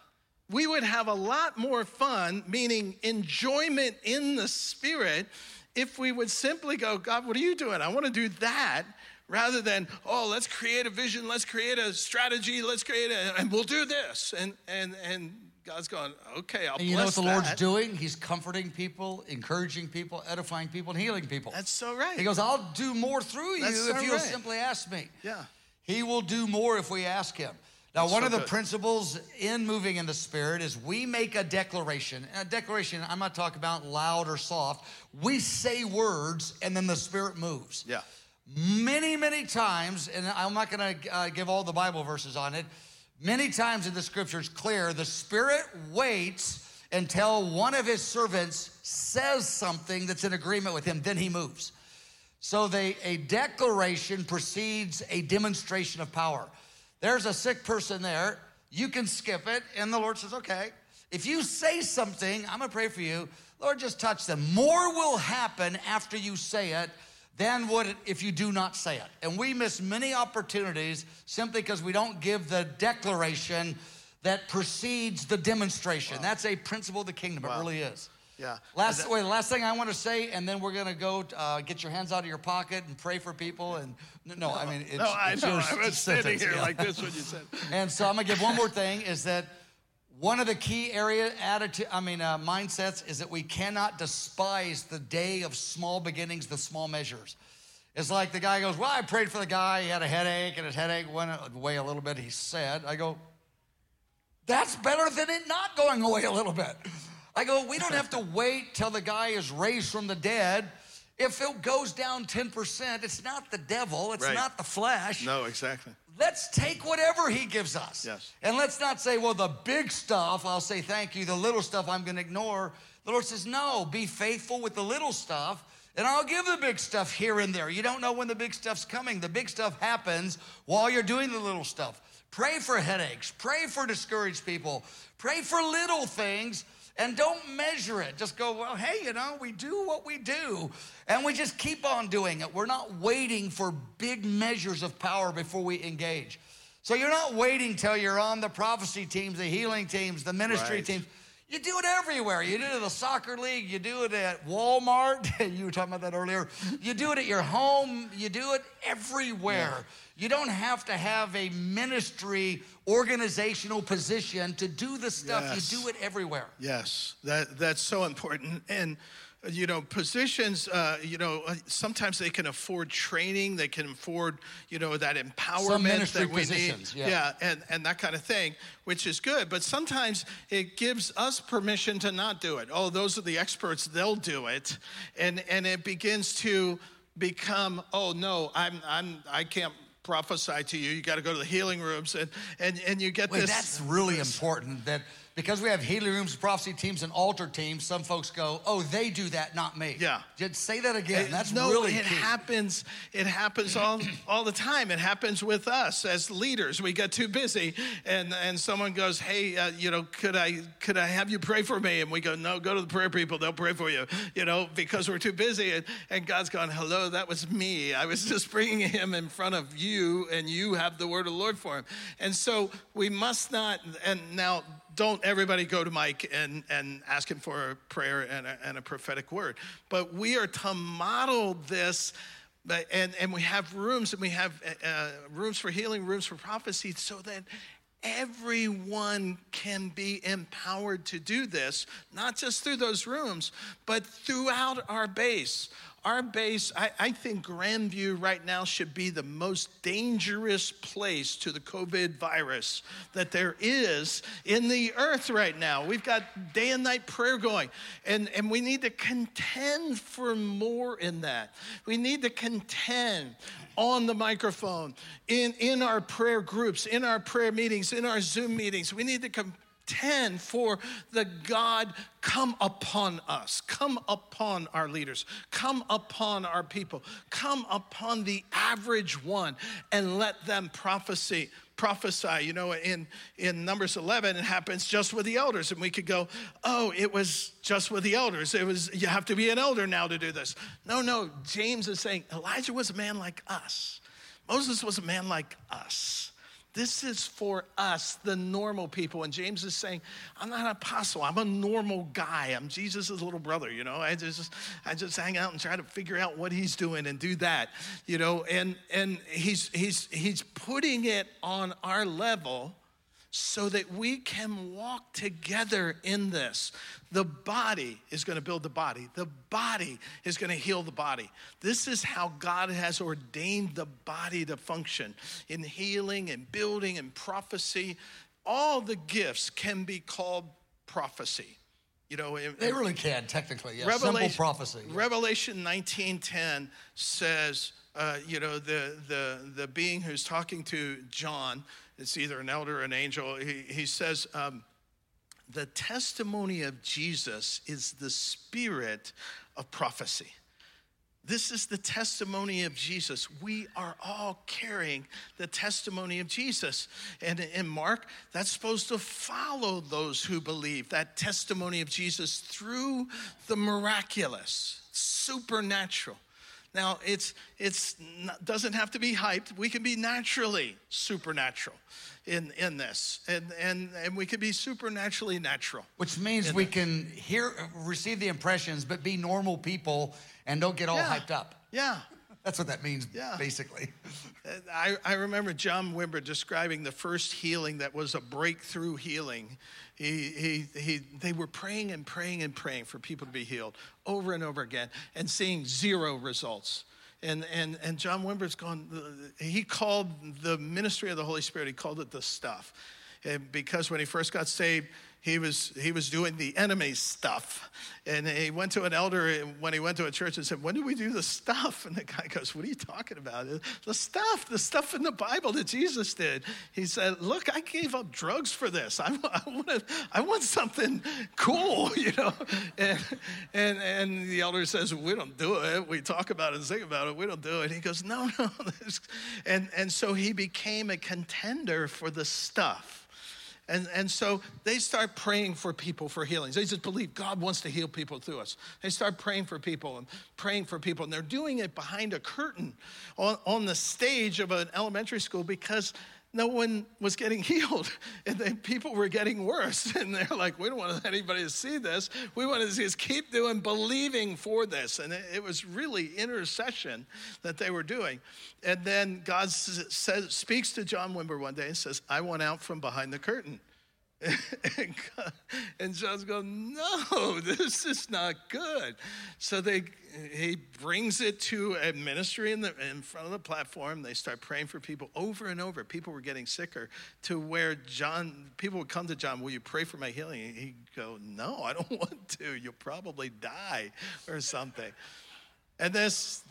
We would have a lot more fun, meaning enjoyment in the Spirit, if we would simply go, God, what are you doing? I want to do that rather than oh let's create a vision let's create a strategy let's create a and we'll do this and and and god's going okay i'll And you know what the that. Lord's doing? He's comforting people, encouraging people, edifying people, and healing people. that's so right He goes, I'll do more through you That's if so you'll right. simply ask me. yeah He will do more if we ask him. Now, one so of the good. principles in moving in the Spirit is we make a declaration. A declaration, I'm not talking about loud or soft. We say words and then the Spirit moves. yeah Many, many times, and I'm not gonna uh, give all the Bible verses on it, many times in the scriptures clear, the Spirit waits until one of his servants says something that's in agreement with him, then he moves. So they, a declaration precedes a demonstration of power. There's a sick person there. You can skip it, and the Lord says, okay. If you say something, I'm gonna pray for you. Lord, just touch them. More will happen after you say it than would it if you do not say it. And we miss many opportunities simply because we don't give the declaration that precedes the demonstration. That's a principle of the kingdom. It really is. Yeah Last, And wait, last thing I want to say, and then we're going to go uh, get your hands out of your pocket and pray for people. And no, I mean, it's, no i it's know your i was sentence, here yeah. like this when you said And so I'm going to give one more thing: is that one of the key area attitude, I mean, uh, mindsets is that we cannot despise the day of small beginnings, the small measures. It's like the guy goes, "Well, I prayed for the guy. He had a headache, and his headache went away a little bit." He said, "I go, that's better than it not going away a little bit. I go, we don't have to wait till the guy is raised from the dead. If it goes down 10%, it's not the devil, it's Right. not the flesh. no exactly Let's take whatever he gives us. Yes. And let's not say, well, the big stuff, I'll say thank you. The little stuff, I'm going to ignore. The Lord says, no, be faithful with the little stuff, and I'll give the big stuff here and there. You don't know when the big stuff's coming. The big stuff happens while you're doing the little stuff. Pray for headaches, pray for discouraged people, pray for little things. And don't measure it. Just go, well, hey, you know, we do what we do. And we just keep on doing it. We're not waiting for big measures of power before we engage. So you're not waiting till you're on the prophecy teams, the healing teams, the ministry Right. teams. You do it everywhere. You do it at the soccer league. You do it at Walmart. you were talking about that earlier. You do it at your home. You do it everywhere. You don't have to have a ministry organizational position to do the stuff. Yes. You do it everywhere. Yes, that that's so important. And you know, positions. Uh, you know, uh, sometimes they can afford training. They can afford, you know, that empowerment that we positions, need. yeah. and and that kind of thing, which is good. But sometimes it gives us permission to not do it. Oh, those are the experts; they'll do it, and and it begins to become, oh no, I'm I'm I can't prophesy to you. You got to go to the healing rooms, and and and you get Wait, this. that's really important that because we have healing rooms, prophecy teams, and altar teams, some folks go, oh, they do that, not me. Yeah. Just say that again. It- That's no, really it key. happens. It happens all all the time. It happens with us as leaders. We get too busy, and and someone goes, "Hey, uh, you know, could I could I have you pray for me?" And we go, "No, go to the prayer people. They'll pray for you." You know, because we're too busy. And, and God's gone, "Hello, that was me. I was just bringing him in front of you, and you have the word of the Lord for him." And so we must not. And now don't everybody go to Mike and, and ask him for a prayer and a, and a prophetic word. But we are to model this. And, and we have rooms, and we have uh, rooms for healing, rooms for prophecy, so that everyone can be empowered to do this, not just through those rooms, but throughout our base. Our base, I, I think Grandview right now should be the most dangerous place to the COVID virus that there is in the earth right now. We've got day and night prayer going, and, and we need to contend for more in that. We need to contend on the microphone, in, in our prayer groups, in our prayer meetings, in our Zoom meetings. We need to com- 10 for the God come upon us, come upon our leaders, come upon our people, come upon the average one and let them prophesy prophesy. You know, in, in Numbers 11, it happens just with the elders. And we could go, oh, it was just with the elders. It was, you have to be an elder now to do this. No, no. James is saying Elijah was a man like us, Moses was a man like us. This is for us, the normal people. And James is saying, I'm not an apostle. I'm a normal guy. I'm Jesus' little brother, you know. I just I just hang out and try to figure out what he's doing and do that, you know. And and he's he's he's putting it on our level so that we can walk together in this. The body is going to build the body, the body is going to heal the body. This is how God has ordained the body to function in healing and building and prophecy. All the gifts can be called prophecy. You know, they really can technically. Yeah. Revelation, Simple prophecy. Yeah. Revelation 19:10 says, uh, you know, the the the being who's talking to John it's either an elder or an angel. He, he says, um, the testimony of Jesus is the spirit of prophecy. This is the testimony of Jesus. We are all carrying the testimony of Jesus. And in Mark, that's supposed to follow those who believe that testimony of Jesus through the miraculous, supernatural. Now, it's it's doesn't have to be hyped. We can be naturally supernatural in in this, and and and we can be supernaturally natural. Which means we can hear, receive the impressions, but be normal people and don't get all yeah. hyped up. Yeah. That's what that means, yeah. basically. I, I remember John Wimber describing the first healing that was a breakthrough healing he, he, he, they were praying and praying and praying for people to be healed over and over again and seeing zero results. And, and, and John Wimber's gone, he called the ministry of the Holy Spirit, he called it the stuff. And because when he first got saved, he was he was doing the enemy stuff. And he went to an elder when he went to a church and said when do we do the stuff? And the guy goes what are you talking about? The stuff the stuff in the bible that jesus did. He said look i gave up drugs for this. I, I want i want something cool you know? And, and and the elder says we don't do it. We talk about it and sing about it. We don't do it. He goes no no. And and so he became a contender for the stuff and, and so they start praying for people for healings. They just believe God wants to heal people through us. They start praying for people and praying for people. And they're doing it behind a curtain on, on the stage of an elementary school because no one was getting healed and then people were getting worse and they're like we don't want anybody to see this. We want to just keep doing believing for this. And it, was really intercession that they were doing. And then god says, speaks to john wimber one day and says i went out from behind the curtain and, and John's going, no, this is not good. So they, he brings it to a ministry in, the, in front of the platform. They start praying for people over and over. People were getting sicker to where John, people would come to John, will you pray for my healing? He'd go, no, I don't want to. You'll probably die or something. And this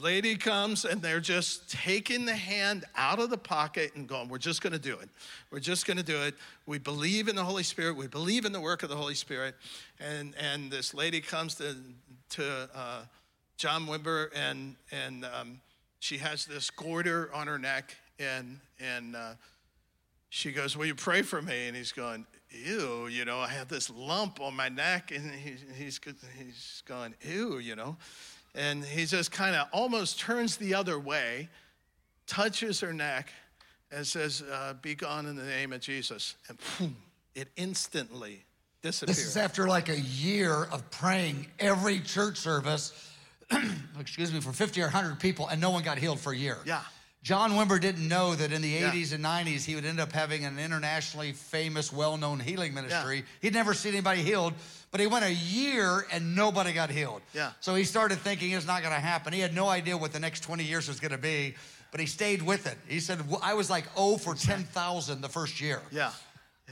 lady comes and they're just taking the hand out of the pocket and going, We're just going to do it. We're just going to do it. We believe in the Holy Spirit. We believe in the work of the Holy Spirit. And, and this lady comes to, to uh, John Wimber and, and um, she has this goiter on her neck. And, and uh, she goes, Will you pray for me? And he's going, Ew, you know, I have this lump on my neck. And he, he's, he's going, Ew, you know and he just kind of almost turns the other way, touches her neck, and says, uh, Be gone in the name of Jesus. And boom, it instantly disappears. This is after like a year of praying every church service, excuse me, for 50 or 100 people, and no one got healed for a year. Yeah. John Wimber didn't know that in the yeah. 80s and 90s he would end up having an internationally famous, well known healing ministry. Yeah. He'd never seen anybody healed, but he went a year and nobody got healed. Yeah. So he started thinking it's not going to happen. He had no idea what the next 20 years was going to be, but he stayed with it. He said, I was like 0 for 10,000 the first year. Yeah.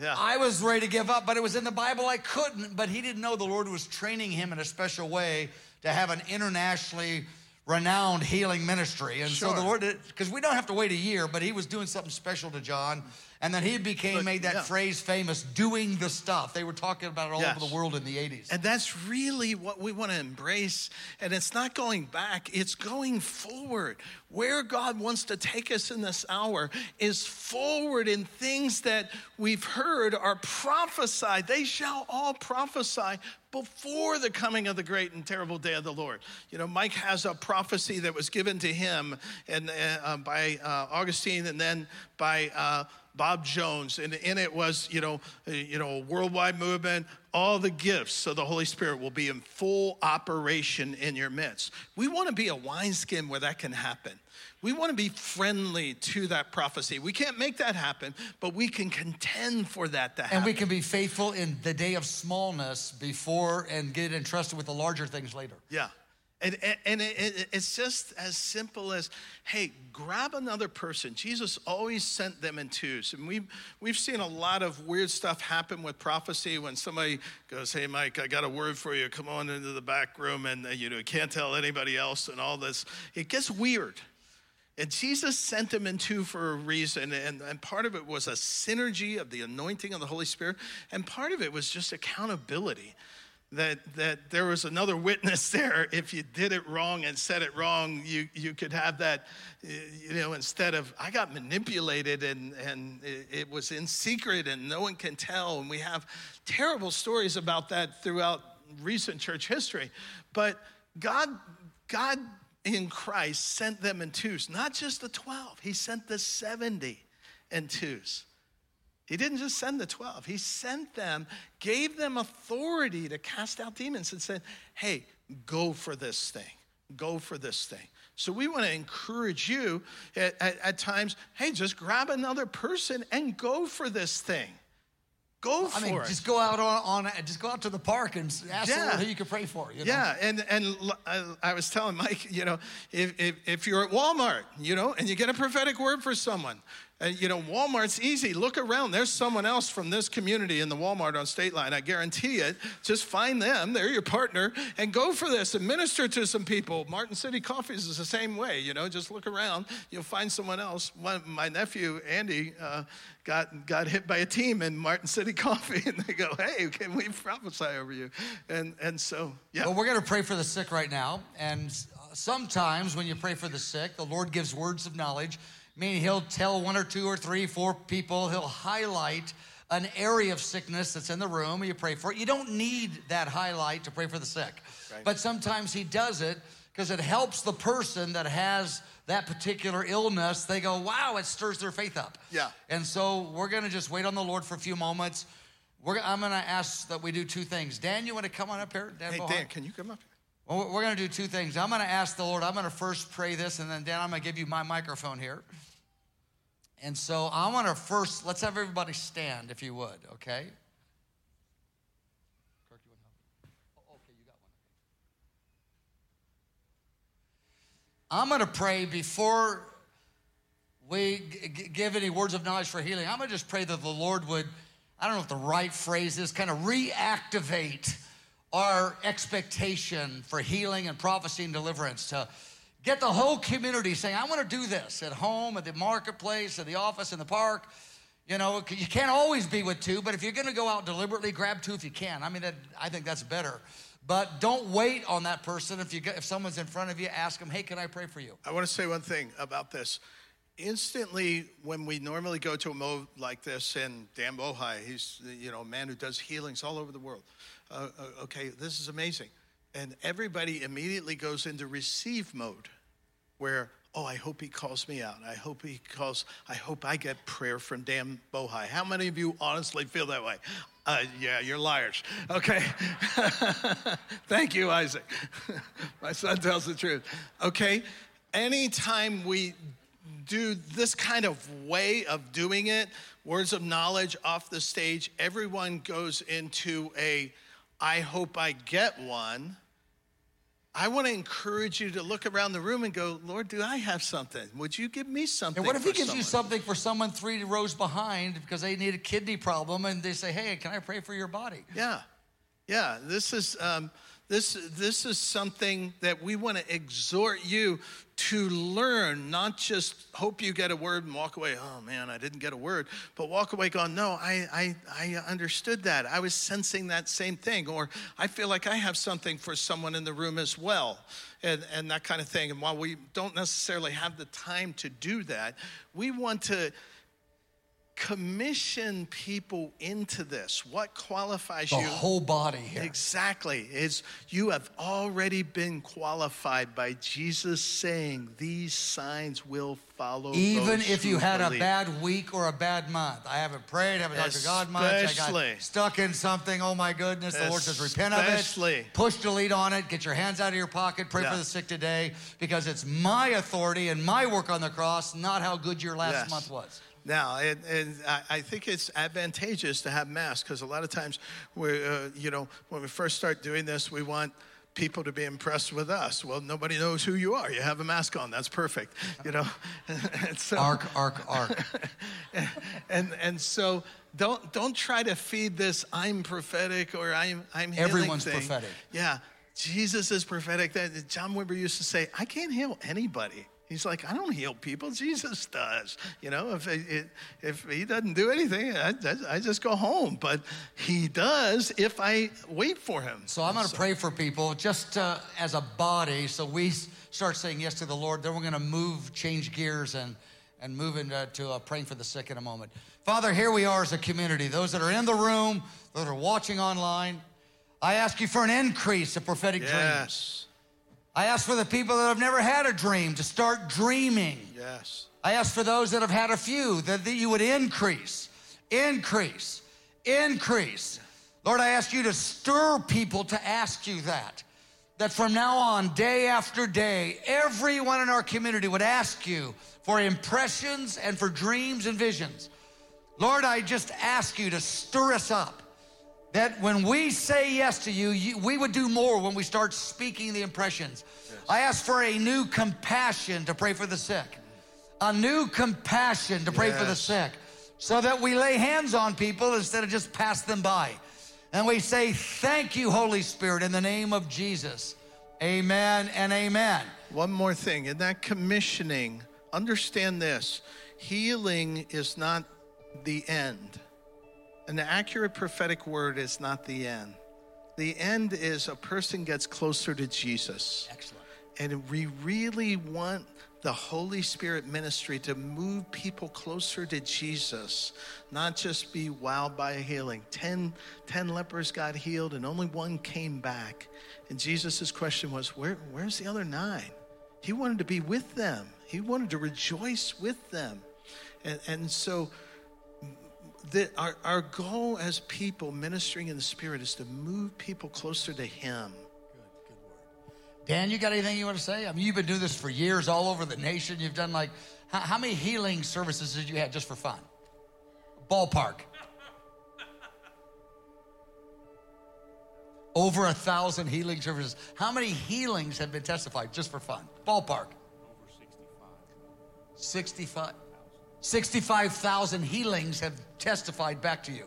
Yeah. I was ready to give up, but it was in the Bible. I couldn't. But he didn't know the Lord was training him in a special way to have an internationally renowned healing ministry. And so the Lord, because we don't have to wait a year, but he was doing something special to John. And then he became, But, made that yeah. phrase famous, doing the stuff. They were talking about it all Yes. over the world in the 80s. And that's really what we want to embrace. And it's not going back, it's going forward. Where God wants to take us in this hour is forward in things that we've heard are prophesied. They shall all prophesy before the coming of the great and terrible day of the Lord. You know, Mike has a prophecy that was given to him and uh, by uh, Augustine and then by uh, Bob Jones, and in it was, you know, you know, a worldwide movement. All the gifts of the Holy Spirit will be in full operation in your midst. We want to be a wineskin where that can happen. We want to be friendly to that prophecy. We can't make that happen, but we can contend for that to happen. And we can be faithful in the day of smallness before and get entrusted with the larger things later. Yeah. And, and, it, it- it's just as simple as, hey, grab another person. Jesus always sent them in twos. And we've, we've seen a lot of weird stuff happen with prophecy when somebody goes, hey, Mike, I got a word for you. Come on into the back room and, uh, you know, can't tell anybody else and all this. It gets weird. And Jesus sent them in two for a reason. And, and part of it was a synergy of the anointing of the Holy Spirit. And part of it was just accountability. That, that there was another witness there. If you did it wrong and said it wrong, you, you could have that, you know, instead of, I got manipulated and, and it, it was in secret and no one can tell. And we have terrible stories about that throughout recent church history. But God, God in Christ sent them in twos, not just the 12, He sent the 70 in twos. He didn't just send the 12, He sent them, gave them authority to cast out demons, and said, Hey, go for this thing. Go for this thing. So we want to encourage you at, at, at times, hey, just grab another person and go for this thing. Go I for mean, it. just go out on, on just go out to the park and ask Yeah. Who you can pray for. You know? Yeah, and and I, I was telling Mike, you know, if, if if you're at Walmart, you know, and you get a prophetic word for someone, you know, Walmart's easy. Look around. There's someone else from this community in the Walmart on State Line. I guarantee it. Just find them. They're your partner, and go for this and minister to some people. Martin City Coffees is the same way. You know, just look around. You'll find someone else. One, my nephew Andy. Uh, Got, got hit by a team in Martin City Coffee, and they go, "Hey, can we prophesy over you?" And and so, yeah, Well, we're going to pray for the sick right now. And uh, sometimes when you pray for the sick, the Lord gives words of knowledge, meaning He'll tell one or two or three, four people, He'll highlight an area of sickness that's in the room, and you pray for it. You don't need that highlight to pray for the sick. But sometimes He does it because it helps the person that has that particular illness. They go, wow, it stirs their faith up. Yeah. And so we're going to just wait on the Lord for a few moments. We're, I'm going to ask that we do two things. Dan, you want to come on up here? Dan Hey, Bohi? Dan, can you come up? Well, we're going to do two things. I'm going to ask the Lord, I'm going to first pray this, and then, Dan, I'm going to give you my microphone here. And so I want to first, let's have everybody stand, if you would, okay? Kirk, you want help? Oh, okay, you got one. I'm going to pray before we g- give any words of knowledge for healing. I'm going to just pray that the Lord would, I don't know what the right phrase is, kind of reactivate our expectation for healing and prophecy and deliverance to get the whole community saying, I want to do this at home, at the marketplace, at the office, in the park. You know, you can't always be with two, but if you're going to go out deliberately, grab two if you can. I mean, that, I think that's better. But don't wait on that person. If you get, if someone's in front of you, ask them, "Hey, can I pray for you?" I want to say one thing about this. Instantly, when we normally go to a mode like this, and Dan Bohi, he's you know a man who does healings all over the world. Uh, uh, okay, this is amazing, and everybody immediately goes into receive mode, where oh, I hope he calls me out. I hope he calls. I hope I get prayer from Dan Bohi. How many of you honestly feel that way? Uh, yeah, you're liars. Okay. Thank you, Isaac. My son tells the truth. Okay. Anytime we do this kind of way of doing it, words of knowledge off the stage, everyone goes into a I hope I get one. I want to encourage you to look around the room and go, Lord, do I have something? Would you give me something? And what if he gives you something for someone three rows behind because they need a kidney problem and they say, hey, can I pray for your body? Yeah, yeah. This is um, this, this is something that we want to exhort you to learn, not just hope you get a word and walk away, oh man, I didn't get a word, but walk away going, no, I, I, I understood that. I was sensing that same thing. Or I feel like I have something for someone in the room as well, and, and that kind of thing. And while we don't necessarily have the time to do that, we want to commission people into this. What qualifies The you? The whole body here. Exactly. Is you have already been qualified by Jesus saying these signs will follow. You. Even if you had a bad week or a bad month. I haven't prayed, I haven't talked to God much. I got stuck in something. Oh my goodness. The Lord says, repent of it. Push delete on it. Get your hands out of your pocket. Pray for the sick today because it's my authority and my work on the cross, not how good your last Yes. month was. Now, and, and I, I think it's advantageous to have masks because a lot of times, we, uh, you know, when we first start doing this, we want people to be impressed with us. Well, nobody knows who you are. You have a mask on. That's perfect. You know, and so, Ark, ark, ark. and and so don't don't try to feed this I'm prophetic or I'm I'm healing Everyone's thing. prophetic. Yeah, Jesus is prophetic. That John Wimber used to say, I can't heal anybody. He's like, I don't heal people. Jesus does. You know, if it, if he doesn't do anything, I, I just go home. But he does if I wait for him. So I'm going to pray for people just uh, as a body. So we start saying yes to the Lord. Then we're going to move, change gears, and and move into to, uh, praying for the sick in a moment. Father, here we are as a community. Those that are in the room, those that are watching online, I ask you for an increase of prophetic dreams. I ask for the people that have never had a dream to start dreaming. Yes. I ask for those that have had a few that, that you would increase, increase, increase. Lord, I ask you to stir people to ask you that. That from now on, day after day, everyone in our community would ask you for impressions and for dreams and visions. Lord, I just ask you to stir us up. That when we say yes to you, you we would do more when we start speaking the impressions. I ask for a new compassion to pray for the sick, a new compassion to pray for the sick, so that we lay hands on people instead of just pass them by. And we say, Thank you, Holy Spirit, in the name of Jesus. Amen and amen. One more thing. In that commissioning, understand this healing is not the end. An accurate prophetic word is not the end. The end is a person gets closer to Jesus. Excellent. And we really want the Holy Spirit ministry to move people closer to Jesus, not just be wowed by a healing. Ten, ten lepers got healed and only one came back. And Jesus' question was, Where, Where's the other nine? He wanted to be with them, he wanted to rejoice with them. And, and so, the, our, our goal as people ministering in the Spirit is to move people closer to Him. Dan, you got anything you want to say? I mean, you've been doing this for years all over the nation. You've done like, how, how many healing services did you have just for fun? Ballpark. Over a thousand healing services. How many healings have been testified just for fun? Ballpark. Over 65. 65. 65,000 healings have testified back to you.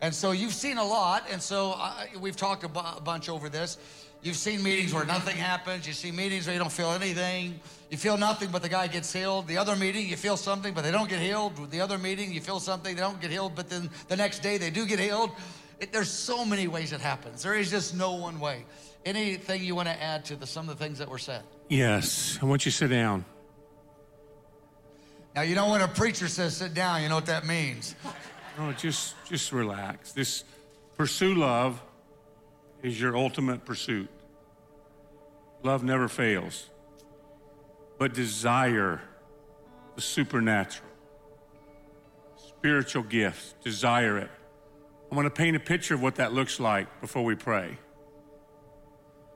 And so you've seen a lot, and so uh, we've talked a, bunch over this. You've seen meetings where nothing happens. You see meetings where you don't feel anything. You feel nothing, but the guy gets healed. The other meeting, you feel something, but they don't get healed. The other meeting, you feel something, they don't get healed, but then the next day they do get healed. It, there's so many ways it happens. There is just no one way. Anything you want to add to the, some of the things that were said? Yes, I want you to sit down. Now, you know when a preacher says sit down, you know what that means. No, just just relax. This pursue love is your ultimate pursuit. Love never fails. But desire the supernatural. Spiritual gifts, desire it. I want to paint a picture of what that looks like before we pray.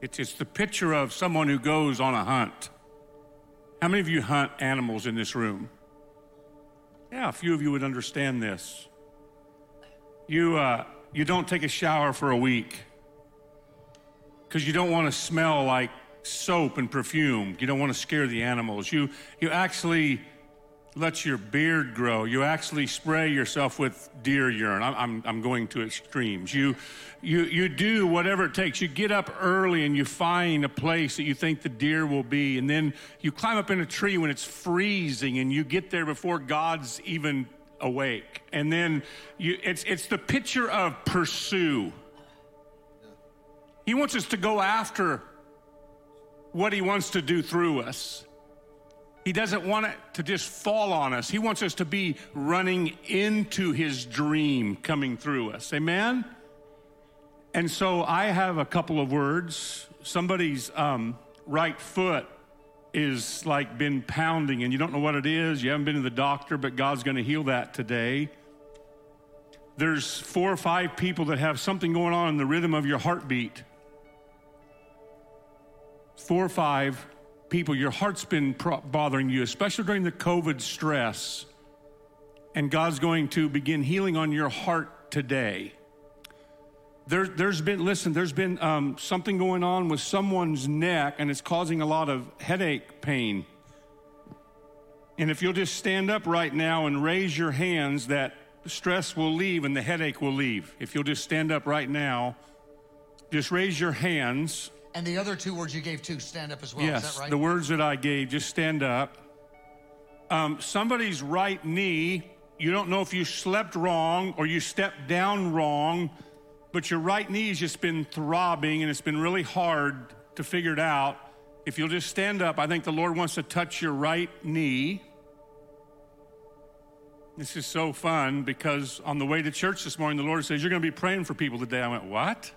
It's, it's the picture of someone who goes on a hunt. How many of you hunt animals in this room? Yeah, a few of you would understand this. You, uh, you don't take a shower for a week because you don't want to smell like soap and perfume. You don't want to scare the animals. You, you actually lets your beard grow. You actually spray yourself with deer urine. I'm, I'm, I'm, going to extremes. You, you, you do whatever it takes. You get up early and you find a place that you think the deer will be. And then you climb up in a tree when it's freezing and you get there before God's even awake. And then you, it's, it's the picture of pursue. He wants us to go after what he wants to do through us. He doesn't want it to just fall on us. He wants us to be running into his dream coming through us. Amen? And so I have a couple of words. Somebody's um, right foot is like been pounding and you don't know what it is. You haven't been to the doctor, but God's going to heal that today. There's four or five people that have something going on in the rhythm of your heartbeat four or five people, your heart's been pro- bothering you, especially during the COVID stress, and God's going to begin healing on your heart today. There, there's been, listen, there's been um, something going on with someone's neck, and it's causing a lot of headache pain. And if you'll just stand up right now and raise your hands, that stress will leave and the headache will leave. If you'll just stand up right now, just raise your hands. And the other two words you gave too, stand up as well. Yes, right? the words that I gave, just stand up. Um, somebody's right knee, you don't know if you slept wrong or you stepped down wrong, but your right knee's just been throbbing and it's been really hard to figure it out. If you'll just stand up, I think the Lord wants to touch your right knee. This is so fun because on the way to church this morning, the Lord says, You're going to be praying for people today. I went, What?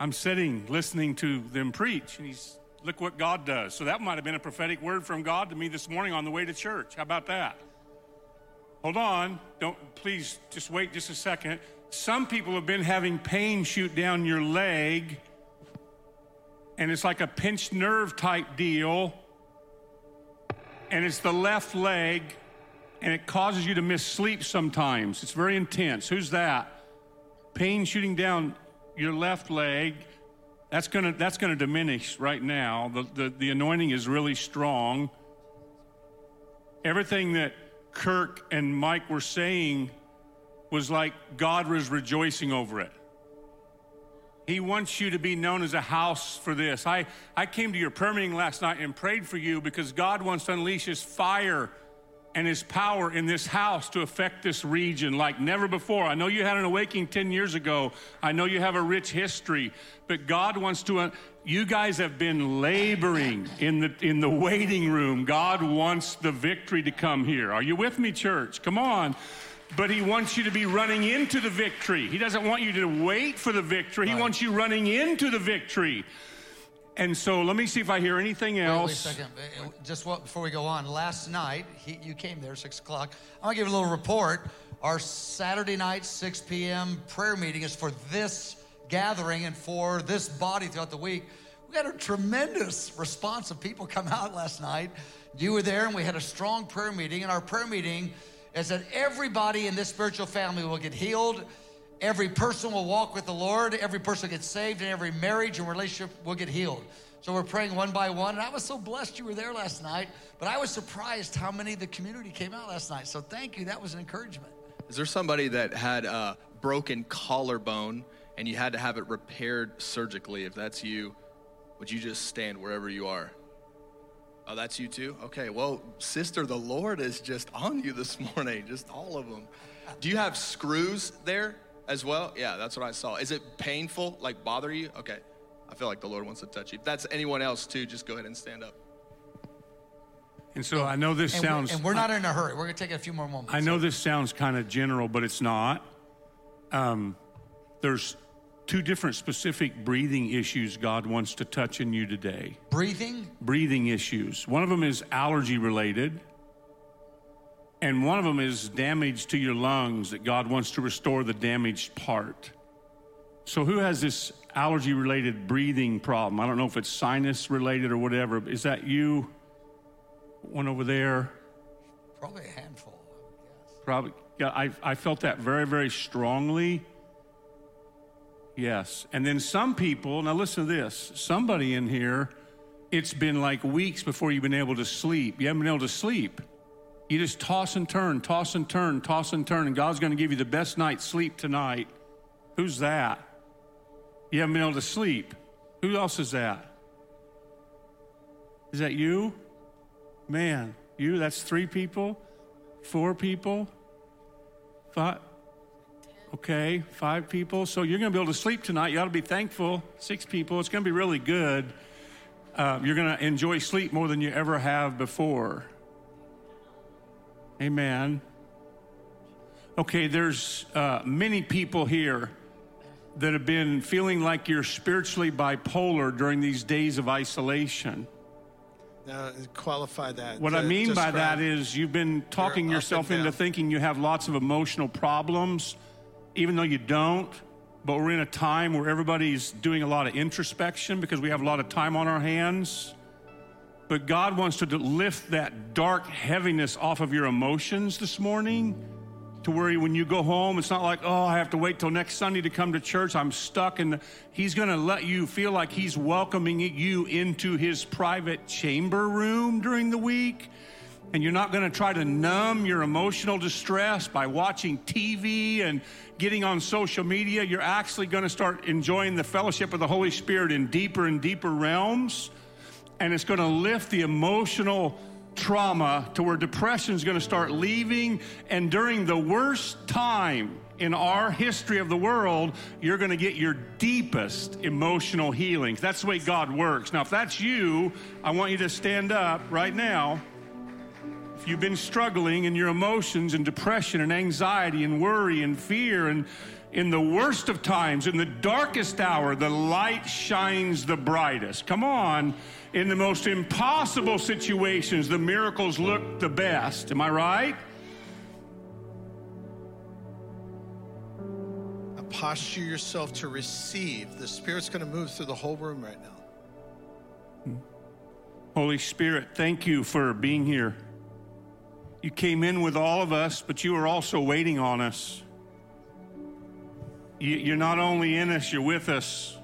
I'm sitting listening to them preach, and he's, look what God does. So that might have been a prophetic word from God to me this morning on the way to church. How about that? Hold on. Don't, please just wait just a second. Some people have been having pain shoot down your leg, and it's like a pinched nerve type deal, and it's the left leg, and it causes you to miss sleep sometimes. It's very intense. Who's that? Pain shooting down your left leg, that's gonna that's gonna diminish right now. The, the the anointing is really strong. Everything that Kirk and Mike were saying was like God was rejoicing over it. He wants you to be known as a house for this. I, I came to your prayer meeting last night and prayed for you because God wants to unleash his fire and his power in this house to affect this region like never before. I know you had an awakening 10 years ago. I know you have a rich history, but God wants to uh, you guys have been laboring in the in the waiting room. God wants the victory to come here. Are you with me church? Come on. But he wants you to be running into the victory. He doesn't want you to wait for the victory. Right. He wants you running into the victory. And so let me see if I hear anything else. Wait, wait a second. Just before we go on, last night, he, you came there, 6 o'clock. I'm going to give a little report. Our Saturday night, 6 p.m. prayer meeting is for this gathering and for this body throughout the week. We had a tremendous response of people come out last night. You were there, and we had a strong prayer meeting. And our prayer meeting is that everybody in this spiritual family will get healed Every person will walk with the Lord. Every person gets saved, and every marriage and relationship will get healed. So we're praying one by one. And I was so blessed you were there last night, but I was surprised how many of the community came out last night. So thank you. That was an encouragement. Is there somebody that had a broken collarbone and you had to have it repaired surgically? If that's you, would you just stand wherever you are? Oh, that's you too? Okay, well, sister, the Lord is just on you this morning, just all of them. Do you have screws there? As well? Yeah, that's what I saw. Is it painful, like bother you? Okay. I feel like the Lord wants to touch you. If that's anyone else too, just go ahead and stand up. And so I know this and sounds. We're, and we're not in a hurry. We're going to take a few more moments. I know this sounds kind of general, but it's not. Um, there's two different specific breathing issues God wants to touch in you today. Breathing? Breathing issues. One of them is allergy related and one of them is damage to your lungs that God wants to restore the damaged part. So, who has this allergy related breathing problem? I don't know if it's sinus related or whatever. Is that you? One over there? Probably a handful, I would guess. Probably. Yeah, I, I felt that very, very strongly. Yes. And then some people, now listen to this somebody in here, it's been like weeks before you've been able to sleep. You haven't been able to sleep. You just toss and turn, toss and turn, toss and turn, and God's going to give you the best night's sleep tonight. Who's that? You haven't been able to sleep. Who else is that? Is that you? Man, you, that's three people, four people, five. Okay, five people. So you're going to be able to sleep tonight. You ought to be thankful. Six people. It's going to be really good. Uh, you're going to enjoy sleep more than you ever have before. Amen. Okay, there's uh, many people here that have been feeling like you're spiritually bipolar during these days of isolation. Now, qualify that. What I mean by that is you've been talking yourself into thinking you have lots of emotional problems, even though you don't. But we're in a time where everybody's doing a lot of introspection because we have a lot of time on our hands. But God wants to lift that dark heaviness off of your emotions this morning to where when you go home, it's not like, oh, I have to wait till next Sunday to come to church. I'm stuck. And He's going to let you feel like He's welcoming you into His private chamber room during the week. And you're not going to try to numb your emotional distress by watching TV and getting on social media. You're actually going to start enjoying the fellowship of the Holy Spirit in deeper and deeper realms and it's going to lift the emotional trauma to where depression is going to start leaving. And during the worst time in our history of the world, you're going to get your deepest emotional healing. That's the way God works. Now, if that's you, I want you to stand up right now. If you've been struggling in your emotions and depression and anxiety and worry and fear and in the worst of times, in the darkest hour, the light shines the brightest. Come on. In the most impossible situations, the miracles look the best. Am I right? Posture yourself to receive. The Spirit's going to move through the whole room right now. Hmm. Holy Spirit, thank you for being here. You came in with all of us, but you are also waiting on us. You're not only in us, you're with us,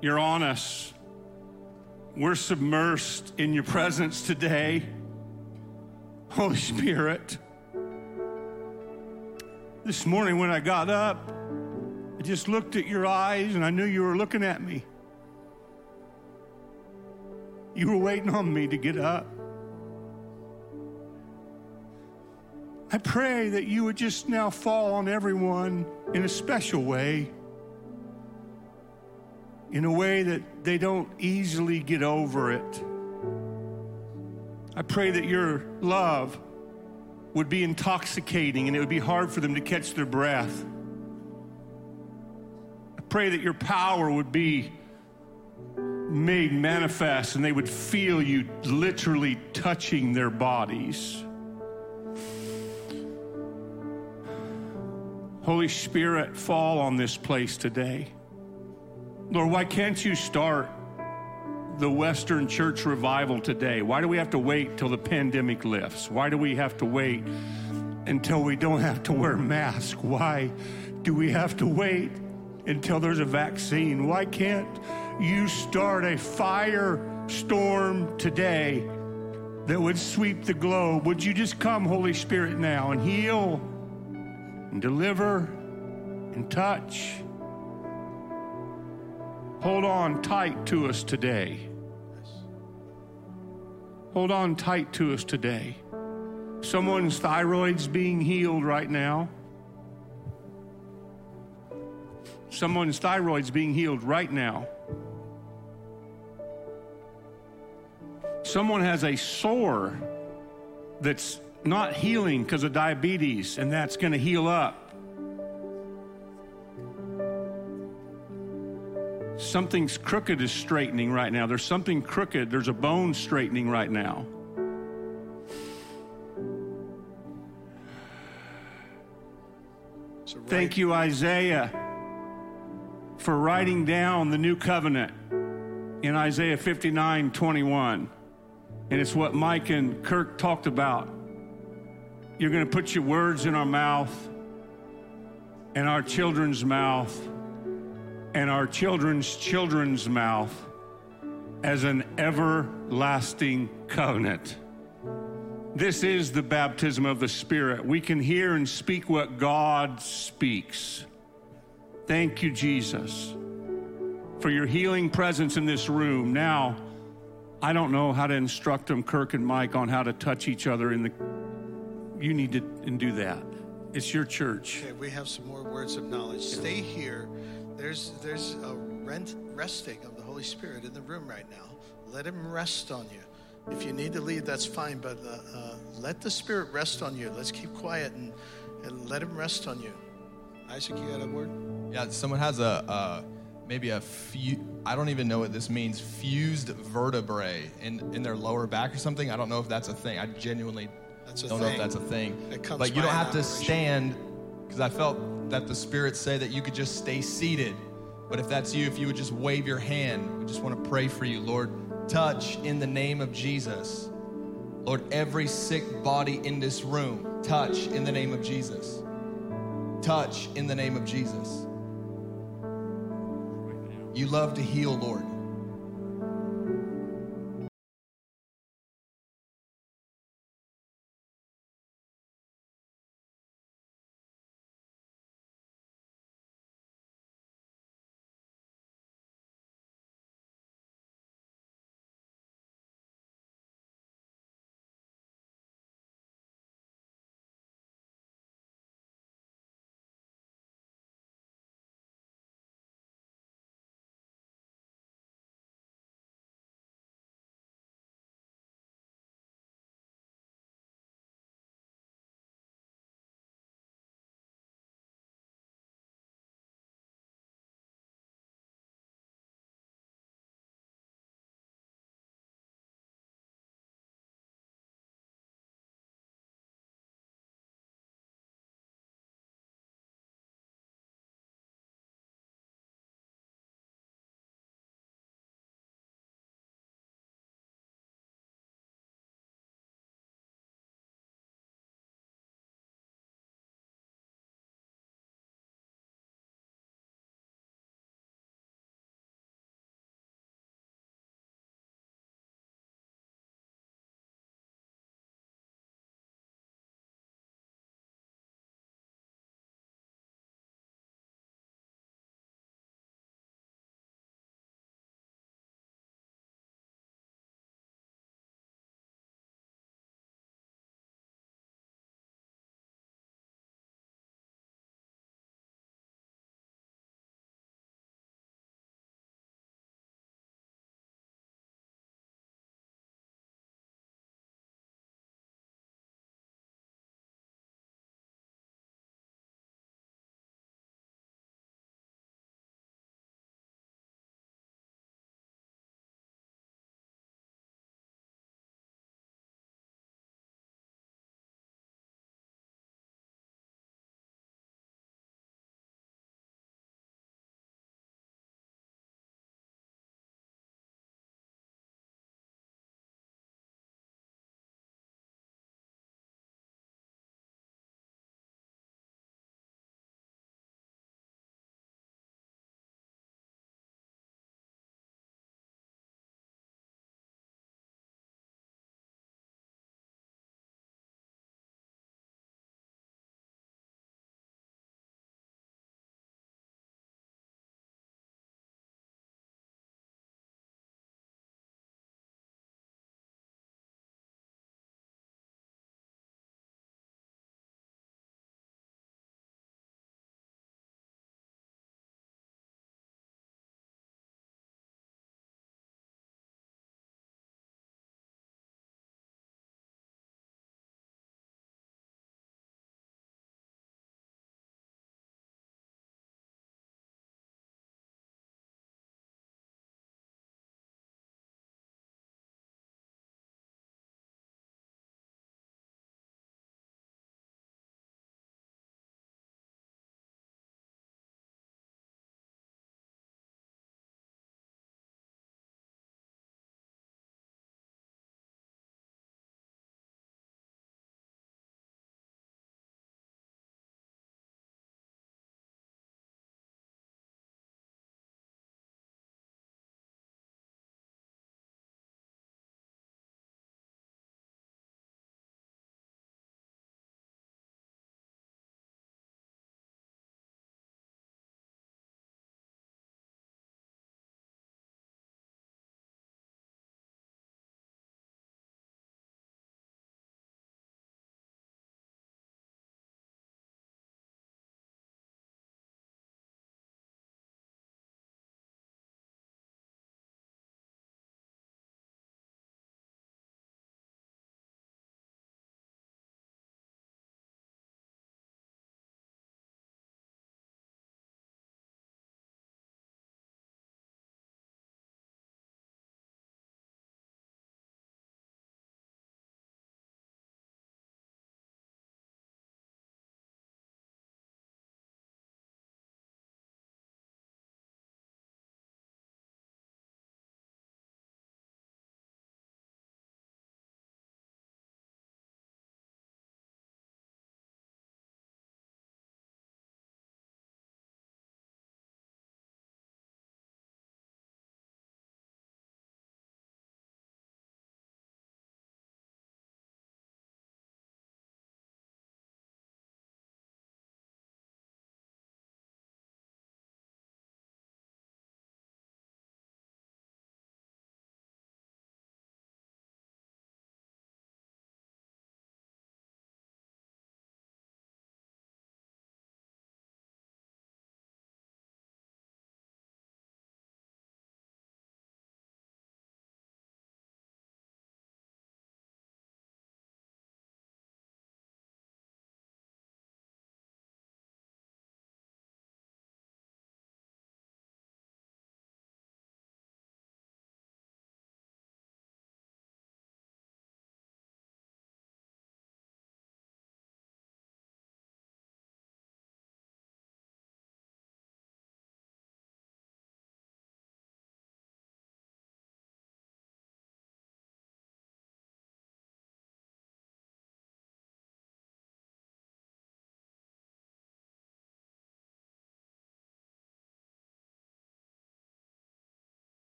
you're on us. We're submersed in your presence today. Holy Spirit. This morning when I got up, I just looked at your eyes and I knew you were looking at me. You were waiting on me to get up. I pray that you would just now fall on everyone in a special way, in a way that they don't easily get over it. I pray that your love would be intoxicating and it would be hard for them to catch their breath. I pray that your power would be made manifest and they would feel you literally touching their bodies. Holy Spirit, fall on this place today. Lord, why can't you start the Western church revival today? Why do we have to wait till the pandemic lifts? Why do we have to wait until we don't have to wear masks? Why do we have to wait until there's a vaccine? Why can't you start a firestorm today that would sweep the globe? Would you just come, Holy Spirit, now and heal? and deliver and touch. Hold on tight to us today. Hold on tight to us today. Someone's thyroid's being healed right now. Someone's thyroid's being healed right now. Someone has a sore that's not healing because of diabetes, and that's going to heal up. Something's crooked is straightening right now. There's something crooked. There's a bone straightening right now. Right Thank you, Isaiah, for writing down the new covenant in Isaiah 59 21. And it's what Mike and Kirk talked about you're going to put your words in our mouth and our children's mouth and our children's children's mouth as an everlasting covenant. This is the baptism of the Spirit. We can hear and speak what God speaks. Thank you, Jesus, for your healing presence in this room. Now, I don't know how to instruct them, Kirk and Mike, on how to touch each other in the. You need to and do that. It's your church. Okay, we have some more words of knowledge. Stay here. There's there's a rent, resting of the Holy Spirit in the room right now. Let Him rest on you. If you need to leave, that's fine, but uh, uh, let the Spirit rest on you. Let's keep quiet and, and let Him rest on you. Isaac, you got a word? Yeah, someone has a uh, maybe a few. I don't even know what this means. Fused vertebrae in in their lower back or something. I don't know if that's a thing. I genuinely don't know if that's a thing. It comes but you don't have to operation. stand because I felt that the Spirit say that you could just stay seated. But if that's you, if you would just wave your hand, we just want to pray for you, Lord. Touch in the name of Jesus. Lord, every sick body in this room, touch in the name of Jesus. Touch in the name of Jesus. You love to heal, Lord.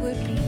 Would be